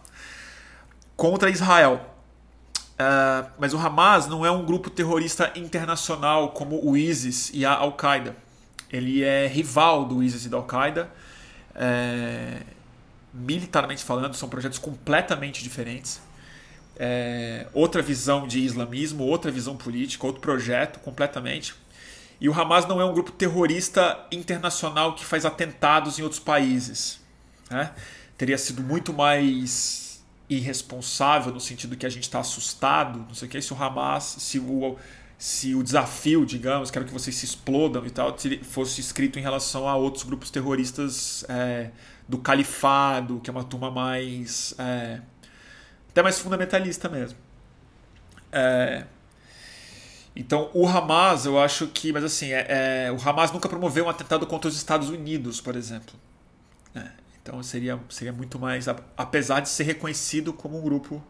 contra Israel. Uh, mas o Hamas não é um grupo terrorista internacional como o ISIS e a Al-Qaeda. Ele é rival do ISIS e da Al-Qaeda. É, militarmente falando, são projetos completamente diferentes. É, outra visão de islamismo, outra visão política, outro projeto completamente. E o Hamas não é um grupo terrorista internacional que faz atentados em outros países. Né? Teria sido muito mais irresponsável no sentido que a gente está assustado, não sei o que, se o Hamas, se o se o desafio, digamos, quero que vocês se explodam e tal, fosse escrito em relação a outros grupos terroristas é, do califado, que é uma turma mais. É, até mais fundamentalista mesmo. É, então, o Hamas, eu acho que. Mas assim, é, é, o Hamas nunca promoveu um atentado contra os Estados Unidos, por exemplo. É, então, seria, seria muito mais. Apesar de ser reconhecido como um grupo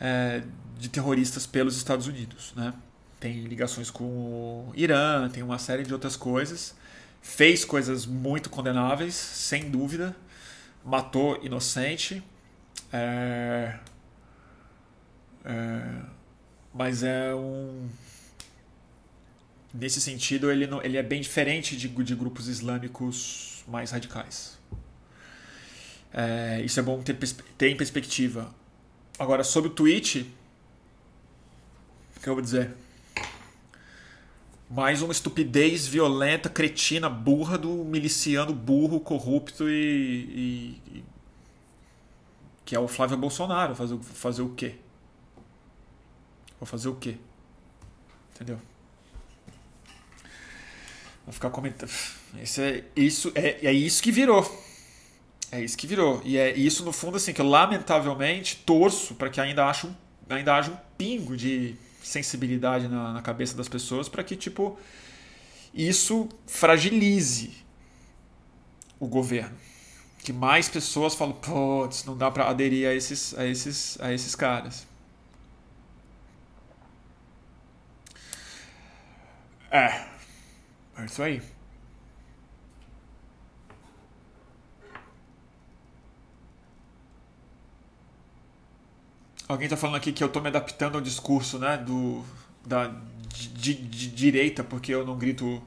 é, de terroristas pelos Estados Unidos. Né? Tem ligações com o Irã, tem uma série de outras coisas. Fez coisas muito condenáveis, sem dúvida. Matou inocente. É, é, mas é um. Nesse sentido, ele, não, ele é bem diferente de, de grupos islâmicos mais radicais. É, isso é bom ter, ter em perspectiva. Agora, sobre o Twitch, o que eu vou dizer? Mais uma estupidez violenta, cretina, burra do miliciano burro, corrupto e, e, e que é o Flávio Bolsonaro. Fazer, fazer o quê? Vou fazer o quê? Entendeu? Vou ficar comentando. Isso é, isso é, é isso que virou. É isso que virou. E é isso, no fundo, assim, que eu lamentavelmente torço para que ainda, ache um, ainda haja um pingo de sensibilidade na, na cabeça das pessoas para que, tipo, isso fragilize o governo. Que mais pessoas falam, putz, não dá para aderir a esses, a, esses, a esses caras. É. É isso aí. Alguém está falando aqui que eu estou me adaptando ao discurso, né, do da de, de, direita porque eu não grito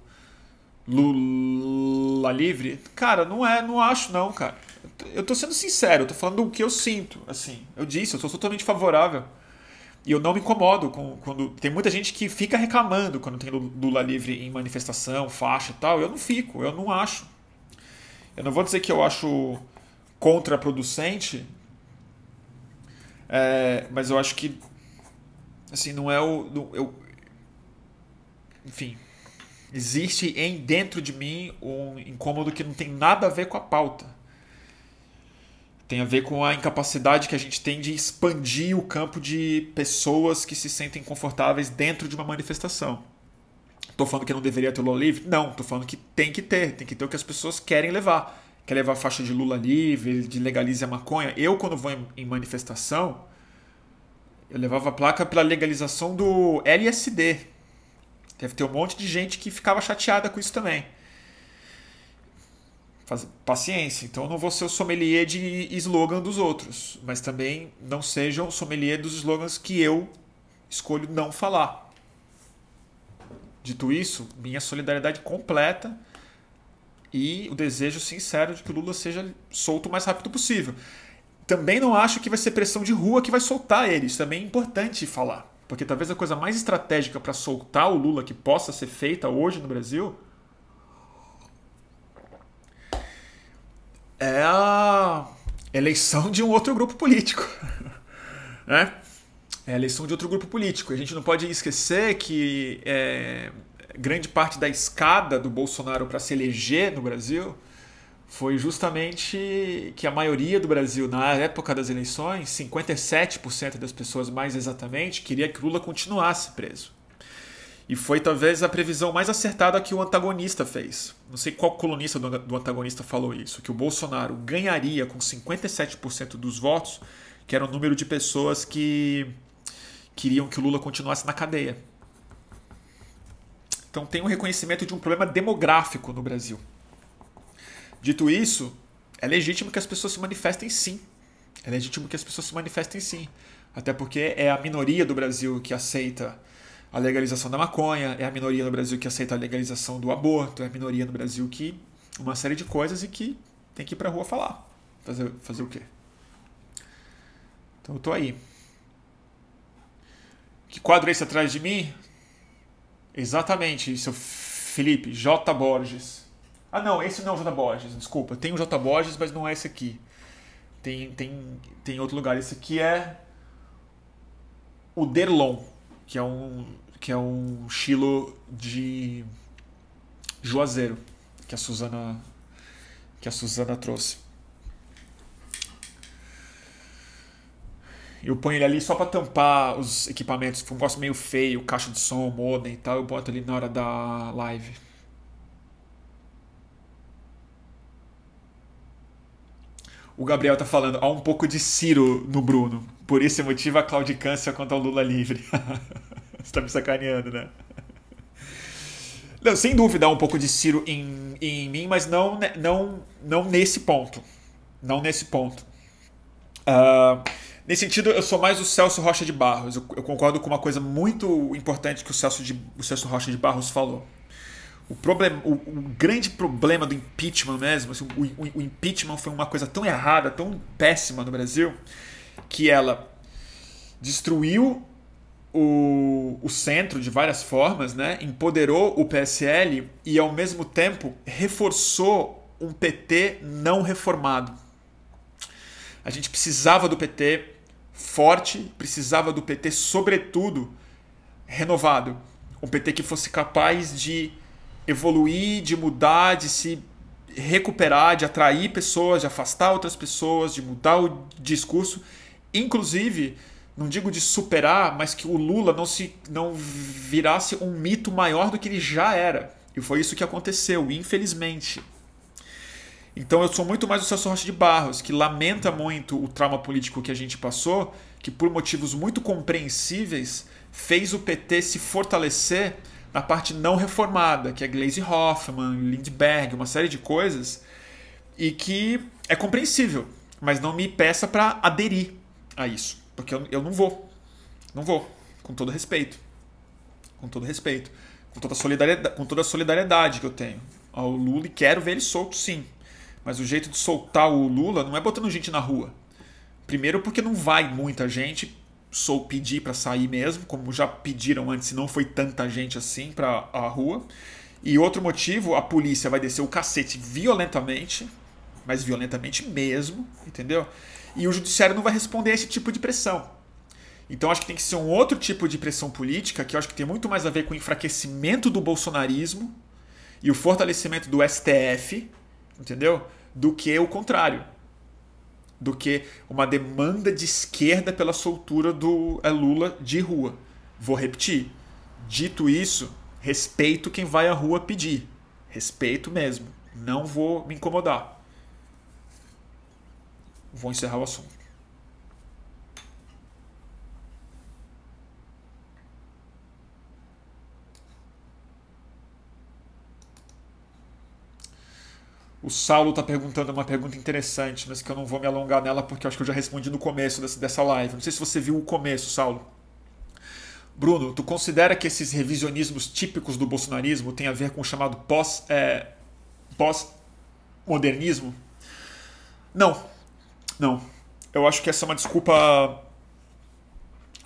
Lula livre. Cara, não é, não acho não, cara. Eu tô sendo sincero, eu tô falando do que eu sinto, assim. Eu disse, eu sou totalmente favorável e eu não me incomodo com, quando. Tem muita gente que fica reclamando quando tem Lula livre em manifestação, faixa e tal. Eu não fico, eu não acho. Eu não vou dizer que eu acho contraproducente, é, mas eu acho que. Assim, não é o. Eu, enfim. Existe em dentro de mim um incômodo que não tem nada a ver com a pauta tem a ver com a incapacidade que a gente tem de expandir o campo de pessoas que se sentem confortáveis dentro de uma manifestação. Estou falando que não deveria ter Lula livre? Não, estou falando que tem que ter, tem que ter o que as pessoas querem levar. Quer levar a faixa de Lula livre, de legalize a maconha. Eu, quando vou em manifestação, eu levava a placa pela legalização do LSD. Deve ter um monte de gente que ficava chateada com isso também paciência. Então eu não vou ser o sommelier de slogan dos outros, mas também não sejam sommelier dos slogans que eu escolho não falar. Dito isso, minha solidariedade completa e o desejo sincero de que o Lula seja solto o mais rápido possível. Também não acho que vai ser pressão de rua que vai soltar ele. Isso também é importante falar. Porque talvez a coisa mais estratégica para soltar o Lula que possa ser feita hoje no Brasil é a eleição de um outro grupo político. *laughs* né? É a eleição de outro grupo político. A gente não pode esquecer que é, grande parte da escada do Bolsonaro para se eleger no Brasil foi justamente que a maioria do Brasil, na época das eleições, 57% das pessoas mais exatamente, queria que Lula continuasse preso. E foi talvez a previsão mais acertada que o antagonista fez. Não sei qual colunista do antagonista falou isso, que o Bolsonaro ganharia com 57% dos votos, que era o número de pessoas que queriam que o Lula continuasse na cadeia. Então tem um reconhecimento de um problema demográfico no Brasil. Dito isso, é legítimo que as pessoas se manifestem sim. É legítimo que as pessoas se manifestem sim. Até porque é a minoria do Brasil que aceita a legalização da maconha, é a minoria no Brasil que aceita a legalização do aborto, é a minoria no Brasil que. uma série de coisas e que tem que ir pra rua falar. Fazer, fazer o quê? Então eu tô aí. Que quadro é esse atrás de mim? Exatamente, seu Felipe, J. Borges. Ah, não, esse não é o J. Borges, desculpa. Tem o J. Borges, mas não é esse aqui. Tem, tem, tem outro lugar. Esse aqui é o Derlon que é um que é um estilo de Juazeiro, que a Suzana que a Suzana trouxe. Eu ponho ele ali só para tampar os equipamentos, um negócio meio feio, caixa de som, modem e tal, eu boto ali na hora da live. O Gabriel tá falando, há um pouco de Ciro no Bruno. Por esse motivo a claudicância contra o Lula livre. *laughs* Você tá me sacaneando, né? Não, sem dúvida há um pouco de Ciro em, em mim, mas não, não, não nesse ponto. Não nesse ponto. Uh, nesse sentido, eu sou mais o Celso Rocha de Barros. Eu, eu, concordo com uma coisa muito importante que o Celso, de, o Celso Rocha de Barros falou. O, problema, o, o grande problema do impeachment mesmo, assim, o, o, o impeachment foi uma coisa tão errada, tão péssima no Brasil, que ela destruiu o, o centro de várias formas, né? empoderou o PSL e, ao mesmo tempo, reforçou um PT não reformado. A gente precisava do PT forte, precisava do PT, sobretudo, renovado. Um PT que fosse capaz de evoluir, de mudar, de se recuperar, de atrair pessoas, de afastar outras pessoas, de mudar o discurso, inclusive não digo de superar, mas que o Lula não se não virasse um mito maior do que ele já era. E foi isso que aconteceu, infelizmente. Então eu sou muito mais o Celso Rocha de Barros, que lamenta muito o trauma político que a gente passou, que por motivos muito compreensíveis fez o PT se fortalecer na parte não reformada, que é Glaze Hoffman, Lindbergh, uma série de coisas, e que é compreensível, mas não me peça para aderir a isso. Porque eu, eu não vou. Não vou. Com todo respeito. Com todo respeito. Com toda solidariedade, com toda a solidariedade que eu tenho ao Lula e quero ver ele solto sim. Mas o jeito de soltar o Lula não é botando gente na rua. Primeiro porque não vai muita gente sou pedir para sair mesmo, como já pediram antes, e não foi tanta gente assim para a rua. E outro motivo, a polícia vai descer o cacete violentamente, mas violentamente mesmo, entendeu? E o judiciário não vai responder a esse tipo de pressão. Então acho que tem que ser um outro tipo de pressão política, que eu acho que tem muito mais a ver com o enfraquecimento do bolsonarismo e o fortalecimento do STF, entendeu? Do que o contrário. Do que uma demanda de esquerda pela soltura do é, Lula de rua. Vou repetir. Dito isso, respeito quem vai à rua pedir. Respeito mesmo. Não vou me incomodar vou encerrar o assunto. O Saulo está perguntando uma pergunta interessante, mas que eu não vou me alongar nela porque eu acho que eu já respondi no começo dessa live. Não sei se você viu o começo, Saulo. Bruno, tu considera que esses revisionismos típicos do bolsonarismo têm a ver com o chamado pós, é, pós-modernismo? Não, não. Eu acho que essa é uma desculpa.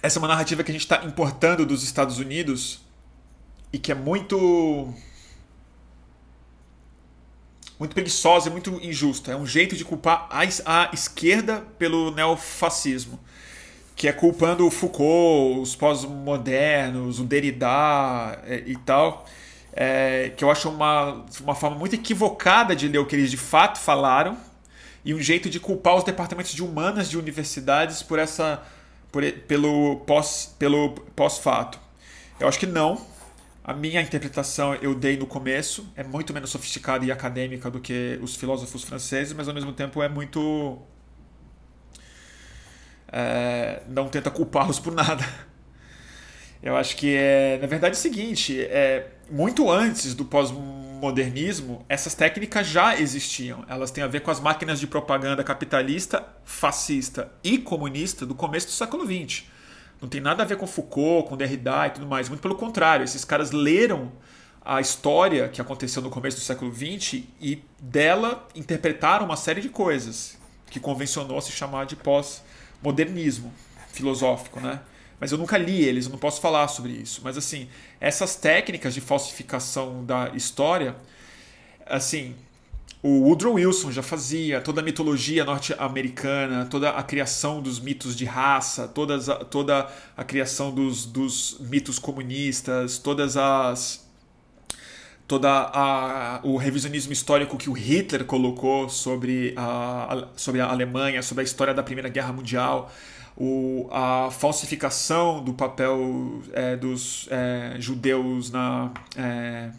Essa é uma narrativa que a gente está importando dos Estados Unidos e que é muito. muito preguiçosa e muito injusta. É um jeito de culpar a esquerda pelo neofascismo que é culpando o Foucault, os pós-modernos, o Derrida é, e tal, é, que eu acho uma, uma forma muito equivocada de ler o que eles de fato falaram, e um jeito de culpar os departamentos de humanas de universidades por essa por, pelo pós pelo pós-fato. Eu acho que não. A minha interpretação eu dei no começo, é muito menos sofisticada e acadêmica do que os filósofos franceses, mas ao mesmo tempo é muito é, não tenta culpá-los por nada. Eu acho que é, na verdade, é o seguinte: é, muito antes do pós-modernismo, essas técnicas já existiam. Elas têm a ver com as máquinas de propaganda capitalista, fascista e comunista do começo do século XX. Não tem nada a ver com Foucault, com Derrida e tudo mais. Muito pelo contrário, esses caras leram a história que aconteceu no começo do século XX e dela interpretaram uma série de coisas que convencionou se chamar de pós-modernismo filosófico, né? Mas eu nunca li eles, eu não posso falar sobre isso. Mas assim, essas técnicas de falsificação da história, assim, o Woodrow Wilson já fazia toda a mitologia norte-americana, toda a criação dos mitos de raça, todas a, toda a criação dos, dos mitos comunistas, todas as toda a, o revisionismo histórico que o Hitler colocou sobre a, sobre a Alemanha, sobre a história da Primeira Guerra Mundial, o, a falsificação do papel é, dos é, judeus na é,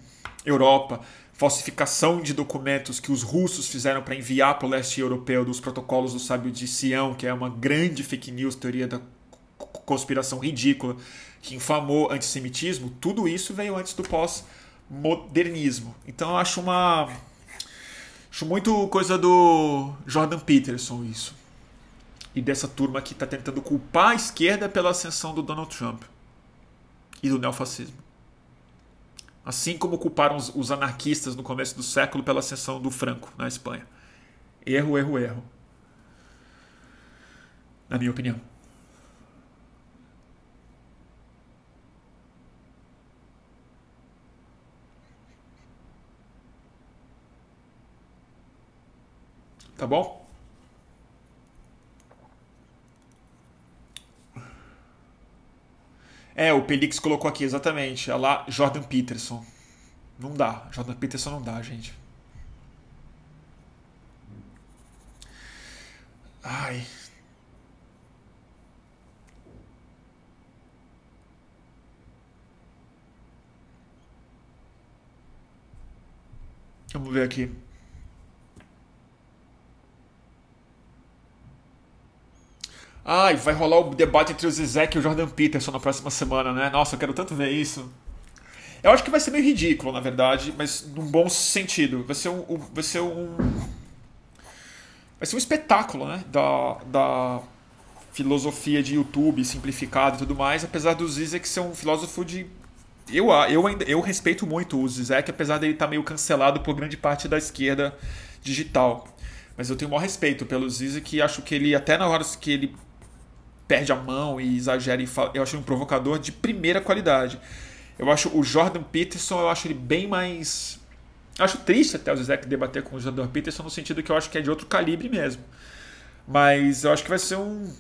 Europa, falsificação de documentos que os russos fizeram para enviar para o leste europeu dos protocolos do sábio de Sião, que é uma grande fake news, teoria da conspiração ridícula, que infamou antissemitismo, tudo isso veio antes do pós-modernismo. Então eu acho uma. Acho muito coisa do Jordan Peterson isso. E dessa turma que está tentando culpar a esquerda pela ascensão do Donald Trump e do neofascismo. Assim como culparam os, os anarquistas no começo do século pela ascensão do Franco na Espanha. Erro, erro, erro. Na minha opinião. Tá bom? É, o Pelix colocou aqui, exatamente. Olha lá, Jordan Peterson. Não dá. Jordan Peterson não dá, gente. Ai. Vamos ver aqui. Ai, vai rolar o debate entre o Zizek e o Jordan Peterson na próxima semana, né? Nossa, eu quero tanto ver isso. Eu acho que vai ser meio ridículo, na verdade, mas num bom sentido. Vai ser um. Vai ser um. Vai ser um espetáculo, né? Da, da filosofia de YouTube simplificado e tudo mais, apesar do Zizek ser um filósofo de. Eu, eu, eu respeito muito o Zizek, apesar dele estar tá meio cancelado por grande parte da esquerda digital. Mas eu tenho o maior respeito pelo Zizek e acho que ele, até na hora que ele perde a mão e exagera e fala, eu acho um provocador de primeira qualidade. Eu acho o Jordan Peterson, eu acho ele bem mais acho triste até o Zizek debater com o Jordan Peterson no sentido que eu acho que é de outro calibre mesmo. Mas eu acho que vai ser um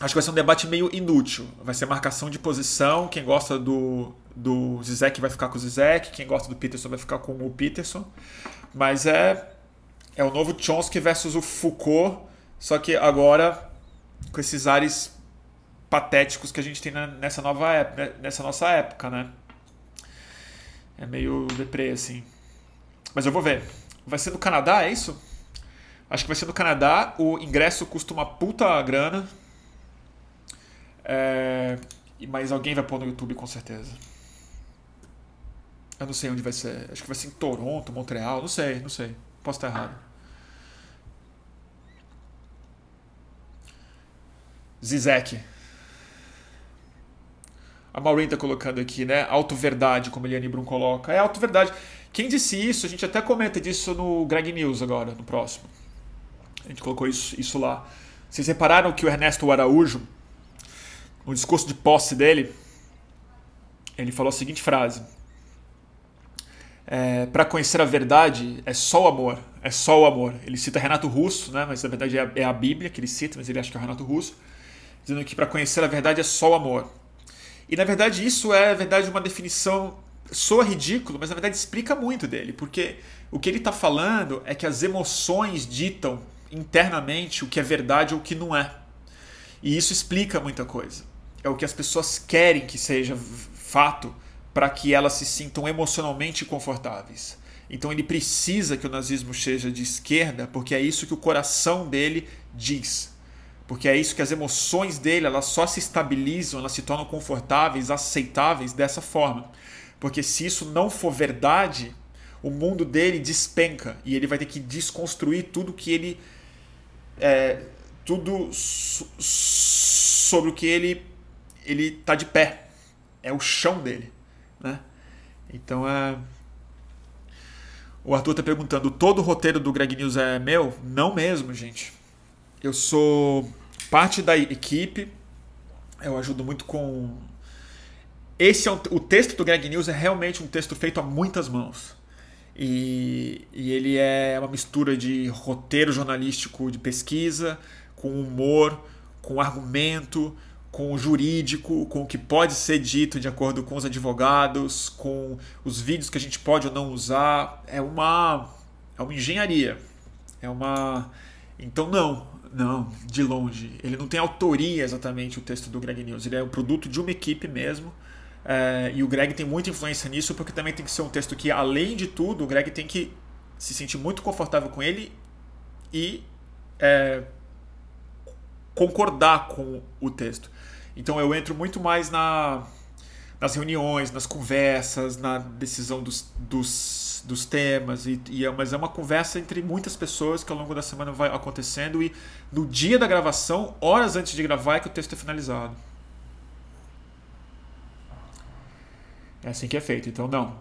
acho que vai ser um debate meio inútil. Vai ser marcação de posição, quem gosta do do Zizek vai ficar com o Zizek, quem gosta do Peterson vai ficar com o Peterson. Mas é é o novo Chomsky versus o Foucault, só que agora com esses ares patéticos que a gente tem nessa nova época, né, nessa nossa época, né? É meio deprê, assim. Mas eu vou ver. Vai ser no Canadá, é isso? Acho que vai ser no Canadá. O ingresso custa uma puta grana. É... Mas alguém vai pôr no YouTube com certeza. Eu não sei onde vai ser. Acho que vai ser em Toronto, Montreal. Não sei, não sei. Posso estar errado. Zizek. A Maureen está colocando aqui, né? Auto-verdade, como Eliane Brum coloca. É auto-verdade. Quem disse isso, a gente até comenta disso no Greg News agora, no próximo. A gente colocou isso, isso lá. Vocês repararam que o Ernesto Araújo, no discurso de posse dele, ele falou a seguinte frase: é, Para conhecer a verdade é só o amor, é só o amor. Ele cita Renato Russo, né? mas na verdade é a, é a Bíblia que ele cita, mas ele acha que é o Renato Russo dizendo que para conhecer a verdade é só o amor. E na verdade isso é, na verdade, uma definição soa ridículo, mas na verdade explica muito dele, porque o que ele está falando é que as emoções ditam internamente o que é verdade ou o que não é. E isso explica muita coisa. É o que as pessoas querem que seja fato para que elas se sintam emocionalmente confortáveis. Então ele precisa que o nazismo seja de esquerda, porque é isso que o coração dele diz porque é isso que as emoções dele elas só se estabilizam, elas se tornam confortáveis, aceitáveis dessa forma. Porque se isso não for verdade, o mundo dele despenca. E ele vai ter que desconstruir tudo que ele é, tudo sobre o que ele ele tá de pé. É o chão dele né? Então é o Arthur tá perguntando todo o roteiro do Greg News é meu? Não mesmo gente eu sou parte da equipe. Eu ajudo muito com. Esse é o, o texto do Greg News é realmente um texto feito a muitas mãos. E, e ele é uma mistura de roteiro jornalístico de pesquisa, com humor, com argumento, com o jurídico, com o que pode ser dito de acordo com os advogados, com os vídeos que a gente pode ou não usar. É uma, é uma engenharia. É uma. Então, não, não, de longe. Ele não tem autoria exatamente o texto do Greg News. Ele é o produto de uma equipe mesmo. É, e o Greg tem muita influência nisso, porque também tem que ser um texto que, além de tudo, o Greg tem que se sentir muito confortável com ele e é, concordar com o texto. Então eu entro muito mais na, nas reuniões, nas conversas, na decisão dos, dos, dos temas. E, e é, mas é uma conversa entre muitas pessoas que ao longo da semana vai acontecendo. E no dia da gravação, horas antes de gravar, é que o texto é finalizado. É assim que é feito. Então, não.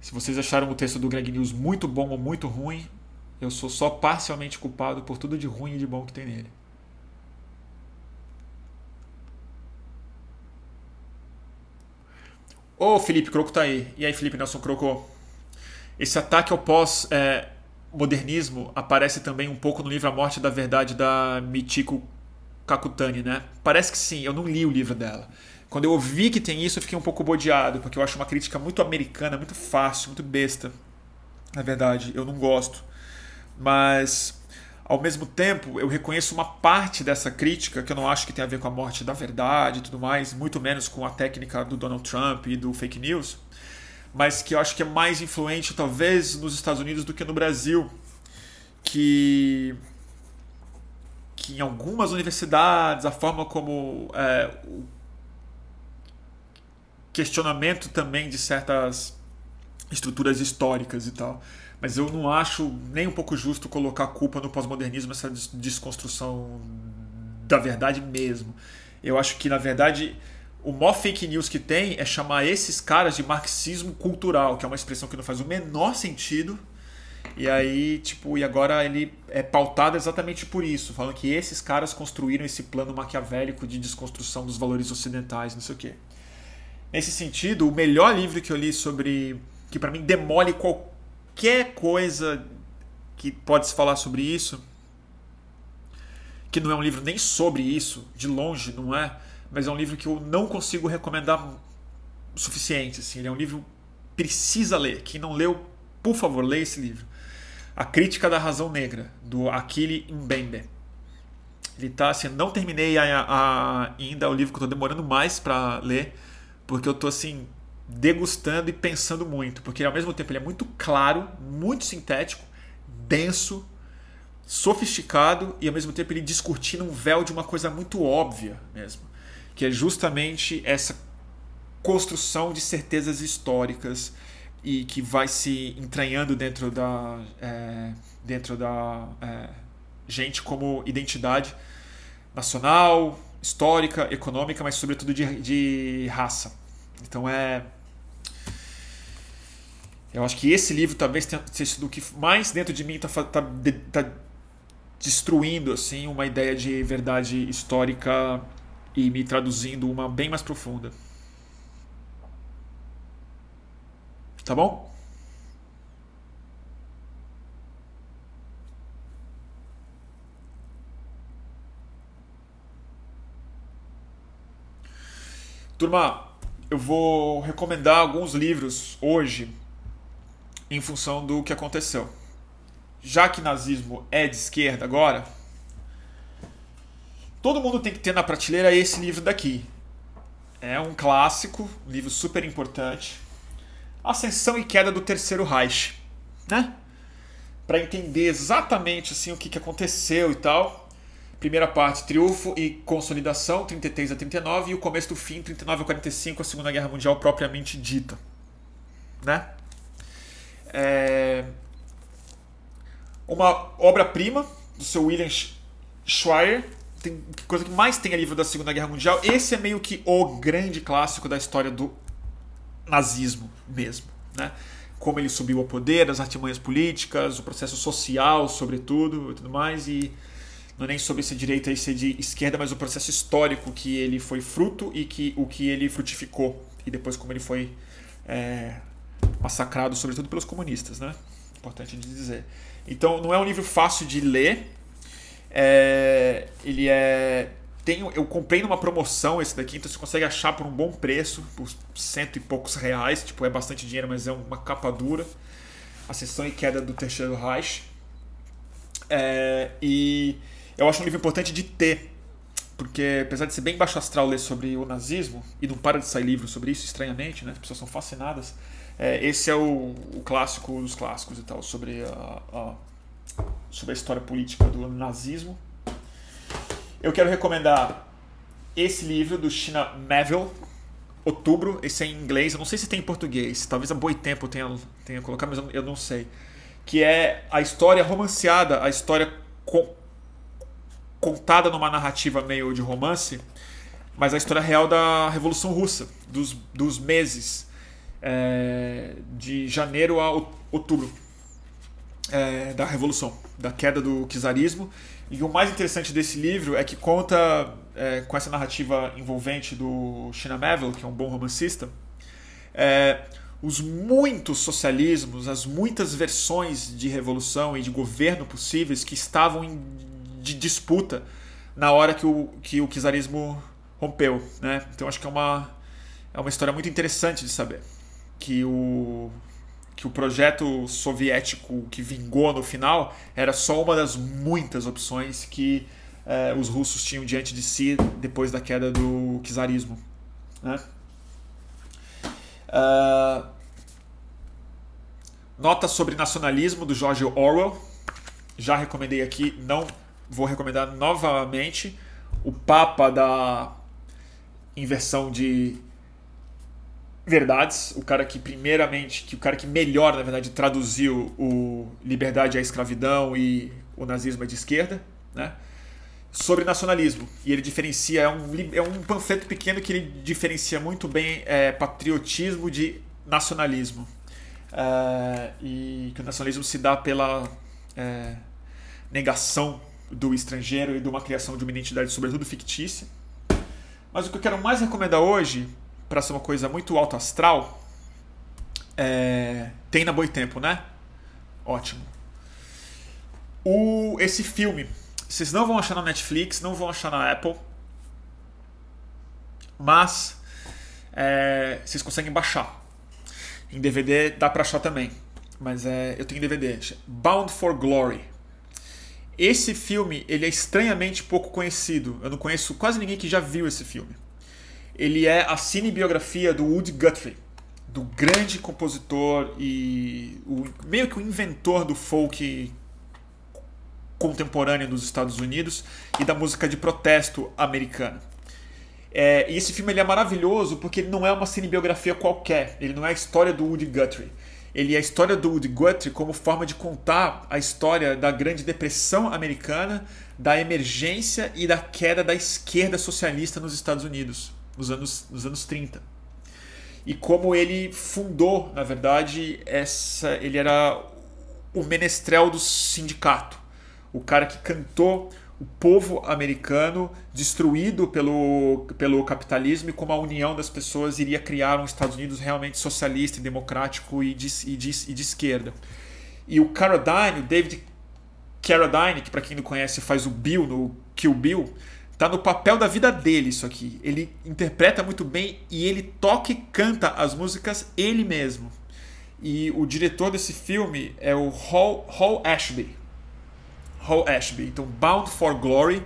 Se vocês acharam o texto do Greg News muito bom ou muito ruim, eu sou só parcialmente culpado por tudo de ruim e de bom que tem nele. Ô, oh, Felipe Croco tá aí. E aí, Felipe Nelson Croco? Esse ataque ao pós-modernismo aparece também um pouco no livro A Morte da Verdade da Michiko Kakutani, né? Parece que sim, eu não li o livro dela. Quando eu ouvi que tem isso, eu fiquei um pouco bodeado, porque eu acho uma crítica muito americana, muito fácil, muito besta. Na verdade, eu não gosto. Mas, ao mesmo tempo, eu reconheço uma parte dessa crítica, que eu não acho que tem a ver com a morte da verdade e tudo mais, muito menos com a técnica do Donald Trump e do fake news, mas que eu acho que é mais influente, talvez, nos Estados Unidos do que no Brasil. Que que em algumas universidades a forma como é, o questionamento também de certas estruturas históricas e tal. Mas eu não acho nem um pouco justo colocar a culpa no pós-modernismo, essa desconstrução da verdade mesmo. Eu acho que, na verdade, o maior fake news que tem é chamar esses caras de marxismo cultural, que é uma expressão que não faz o menor sentido. E aí, tipo, e agora ele é pautado exatamente por isso, falando que esses caras construíram esse plano maquiavélico de desconstrução dos valores ocidentais, não sei o quê. Nesse sentido, o melhor livro que eu li sobre. que para mim demole qualquer coisa que pode se falar sobre isso, que não é um livro nem sobre isso, de longe não é, mas é um livro que eu não consigo recomendar o suficiente. Assim. Ele é um livro precisa ler. Quem não leu, por favor, leia esse livro. A Crítica da Razão Negra, do Akili Mbembe. Ele tá assim, não terminei a, a, ainda o livro que eu estou demorando mais para ler porque eu tô assim degustando e pensando muito, porque ao mesmo tempo ele é muito claro, muito sintético, denso, sofisticado e ao mesmo tempo ele descortina um véu de uma coisa muito óbvia mesmo, que é justamente essa construção de certezas históricas e que vai se entranhando dentro da é, dentro da é, gente como identidade nacional, histórica, econômica, mas sobretudo de, de raça. Então é. Eu acho que esse livro talvez tenha sido o que mais dentro de mim está tá, tá destruindo assim uma ideia de verdade histórica e me traduzindo uma bem mais profunda. Tá bom? Turma, eu vou recomendar alguns livros hoje em função do que aconteceu. Já que nazismo é de esquerda agora, todo mundo tem que ter na prateleira esse livro daqui. É um clássico, um livro super importante. Ascensão e queda do Terceiro Reich, né? Para entender exatamente assim o que, que aconteceu e tal. Primeira parte, triunfo e consolidação, 33 a 39, e o começo do fim, 39 a 45, a Segunda Guerra Mundial propriamente dita. Né? É... Uma obra-prima do seu William Schweier, tem coisa que mais tem a livro da Segunda Guerra Mundial. Esse é meio que o grande clássico da história do nazismo mesmo, né? Como ele subiu ao poder, as artimanhas políticas, o processo social, sobretudo, e tudo mais, e não é nem sobre ser direita e ser de esquerda, mas o processo histórico que ele foi fruto e que o que ele frutificou e depois como ele foi é, massacrado, sobretudo pelos comunistas, né? Importante de dizer. Então, não é um livro fácil de ler. É, ele é eu comprei numa promoção esse daqui, então você consegue achar por um bom preço, por cento e poucos reais. Tipo, é bastante dinheiro, mas é uma capa dura. Ascensão e Queda do Terceiro Reich. É, e eu acho um livro importante de ter, porque apesar de ser bem baixo astral ler sobre o nazismo, e não para de sair livro sobre isso, estranhamente, né? as pessoas são fascinadas, é, esse é o, o, clássico dos clássicos e tal, sobre a, a, sobre a história política do nazismo. Eu quero recomendar esse livro do China Melville, Outubro, esse é em inglês, eu não sei se tem em português, talvez a Boitempo tenha, tenha colocado, mas eu não sei. Que é a história romanceada, a história contada numa narrativa meio de romance, mas a história real da Revolução Russa, dos, dos meses é, de janeiro a outubro é, da Revolução, da queda do czarismo. E o mais interessante desse livro é que conta é, com essa narrativa envolvente do China Melville, que é um bom romancista, é, os muitos socialismos, as muitas versões de revolução e de governo possíveis que estavam em de disputa na hora que o, que o czarismo rompeu. Né? Então acho que é uma, é uma história muito interessante de saber. Que o, que o projeto soviético que vingou no final era só uma das muitas opções que eh, os russos tinham diante de si depois da queda do czarismo. Né? Uh, nota sobre nacionalismo do George Orwell. Já recomendei aqui, não vou recomendar novamente. O Papa da inversão de verdades, o cara que primeiramente, que o cara que melhor, na verdade, traduziu o liberdade à escravidão e o nazismo é de esquerda, né? Sobre nacionalismo. E ele diferencia, é um, é um panfleto pequeno que ele diferencia muito bem é, patriotismo de nacionalismo. É, e que o nacionalismo se dá pela é, negação do estrangeiro e de uma criação de uma identidade, sobretudo fictícia. Mas o que eu quero mais recomendar hoje, para ser uma coisa muito alto astral, é... tem na Boitempo, né? Ótimo. O... Esse filme, vocês não vão achar na Netflix, não vão achar na Apple, mas é... vocês conseguem baixar. Em DVD dá para achar também, mas é... eu tenho DVD. Bound for Glory esse filme, ele é estranhamente pouco conhecido. Eu não conheço quase ninguém que já viu esse filme. Ele é a cinebiografia do Woody Guthrie, do grande compositor e o, meio que o inventor do folk contemporâneo dos Estados Unidos e da música de protesto americana. É, e esse filme ele é maravilhoso porque ele não é uma cinebiografia qualquer, ele não é a história do Woody Guthrie. Ele é a história do Woody Guthrie como forma de contar a história da Grande Depressão americana, da emergência e da queda da esquerda socialista nos Estados Unidos, nos anos, nos anos 30. E como ele fundou, na verdade, essa, ele era o menestrel do sindicato, o cara que cantou o povo americano destruído pelo, pelo capitalismo e como a união das pessoas iria criar um Estados Unidos realmente socialista e democrático e de, e de, e de esquerda. E o Carradine, o David Carradine, que para quem não conhece faz o Bill no Kill Bill, tá no papel da vida dele isso aqui. Ele interpreta muito bem e ele toca e canta as músicas ele mesmo. E o diretor desse filme é o Hall, Hall Ashby. Hall Ashby. Então, Bound for Glory,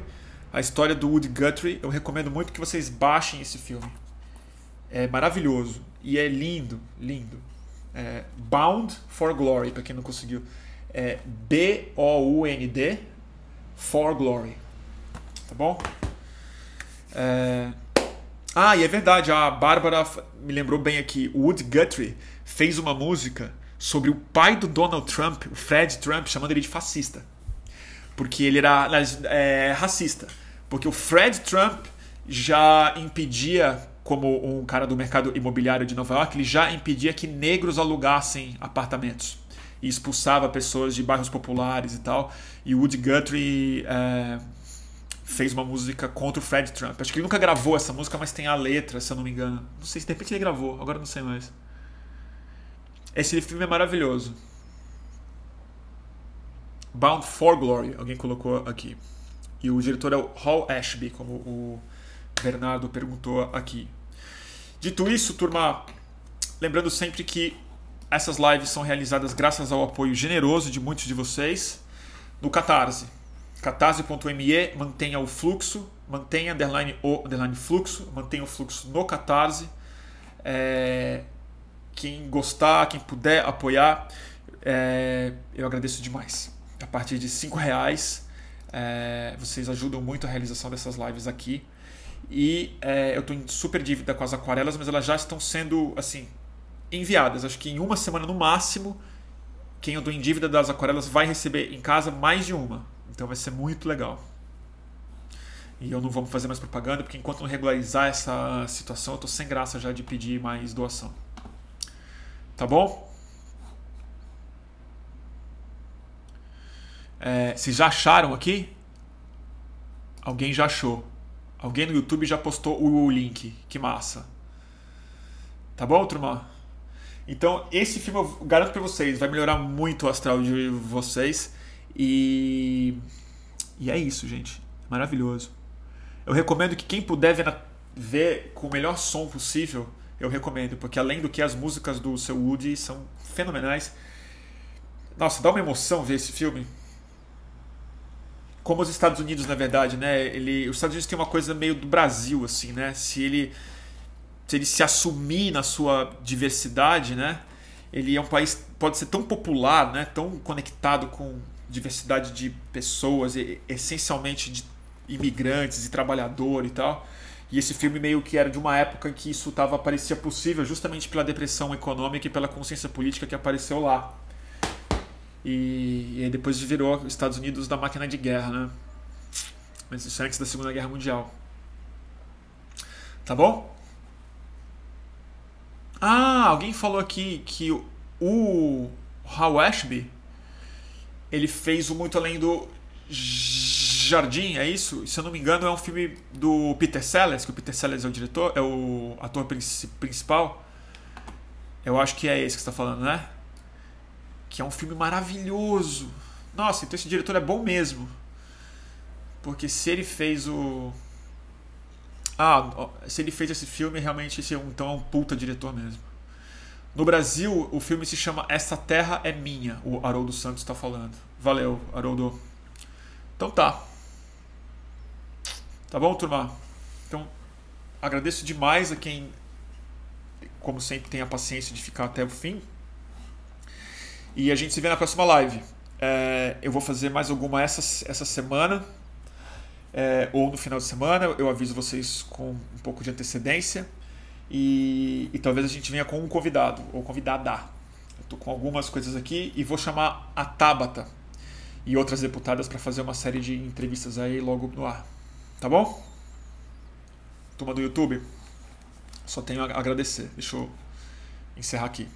a história do Woody Guthrie. Eu recomendo muito que vocês baixem esse filme. É maravilhoso e é lindo, lindo. É Bound for Glory, para quem não conseguiu. É B-O-U-N-D for Glory. Tá bom? É... Ah, e é verdade, a Bárbara me lembrou bem aqui. O Woody Guthrie fez uma música sobre o pai do Donald Trump, o Fred Trump, chamando ele de fascista porque ele era é, racista. Porque o Fred Trump já impedia, como um cara do mercado imobiliário de Nova York, ele já impedia que negros alugassem apartamentos e expulsava pessoas de bairros populares e tal. E Woody Guthrie é, fez uma música contra o Fred Trump. Acho que ele nunca gravou essa música, mas tem a letra, se eu não me engano. Não sei se de repente ele gravou, agora não sei mais. Esse filme é maravilhoso. Bound for Glory, alguém colocou aqui. E o diretor é o Hall Ashby, como o Bernardo perguntou aqui. Dito isso, turma, lembrando sempre que essas lives são realizadas graças ao apoio generoso de muitos de vocês no Catarse. catarse.me, mantenha o fluxo, mantenha underline o underline fluxo, mantenha o fluxo no Catarse. É, quem gostar, quem puder apoiar, é, eu agradeço demais a partir de cinco reais. É, vocês ajudam muito a realização dessas lives aqui. E é, eu estou em super dívida com as aquarelas, mas elas já estão sendo assim enviadas. Acho que em uma semana no máximo, quem eu dou em dívida das aquarelas vai receber em casa mais de uma. Então vai ser muito legal. E eu não vou fazer mais propaganda, porque enquanto não regularizar essa situação, eu estou sem graça já de pedir mais doação. Tá bom? É, vocês já acharam aqui? Alguém já achou. Alguém no YouTube já postou o link. Que massa. Tá bom, turma? Então, esse filme eu garanto pra vocês, vai melhorar muito o astral de vocês. E. E é isso, gente. Maravilhoso. Eu recomendo que quem puder ver, na... ver com o melhor som possível, eu recomendo, porque além do que as músicas do seu Woody são fenomenais. Nossa, dá uma emoção ver esse filme como os Estados Unidos, na verdade, né? Ele, os Estados Unidos tem uma coisa meio do Brasil, assim, né? Se ele se ele se assumir na sua diversidade, né? Ele é um país pode ser tão popular, né? Tão conectado com diversidade de pessoas, essencialmente de imigrantes e trabalhador e tal. E esse filme meio que era de uma época em que isso tava parecia possível, justamente pela depressão econômica e pela consciência política que apareceu lá. E, e depois virou os Estados Unidos da máquina de guerra, né? Mas isso é antes da Segunda Guerra Mundial. Tá bom? Ah, alguém falou aqui que o Hal Ashby ele fez o Muito Além do Jardim, é isso? Se eu não me engano, é um filme do Peter Sellers, que o Peter Sellers é o diretor, é o ator principal. Eu acho que é esse que você está falando, né? que é um filme maravilhoso. Nossa, então esse diretor é bom mesmo. Porque se ele fez o. Ah, se ele fez esse filme, realmente esse é um, então é um puta diretor mesmo. No Brasil, o filme se chama Essa Terra é Minha, o Haroldo Santos está falando. Valeu, Haroldo. Então tá. Tá bom, turma? Então, agradeço demais a quem, como sempre, tem a paciência de ficar até o fim. E a gente se vê na próxima live. É, eu vou fazer mais alguma essa, essa semana. É, ou no final de semana. Eu aviso vocês com um pouco de antecedência. E, e talvez a gente venha com um convidado ou convidada. Estou com algumas coisas aqui e vou chamar a Tabata e outras deputadas para fazer uma série de entrevistas aí logo no ar. Tá bom? Turma do YouTube, só tenho a agradecer. Deixa eu encerrar aqui.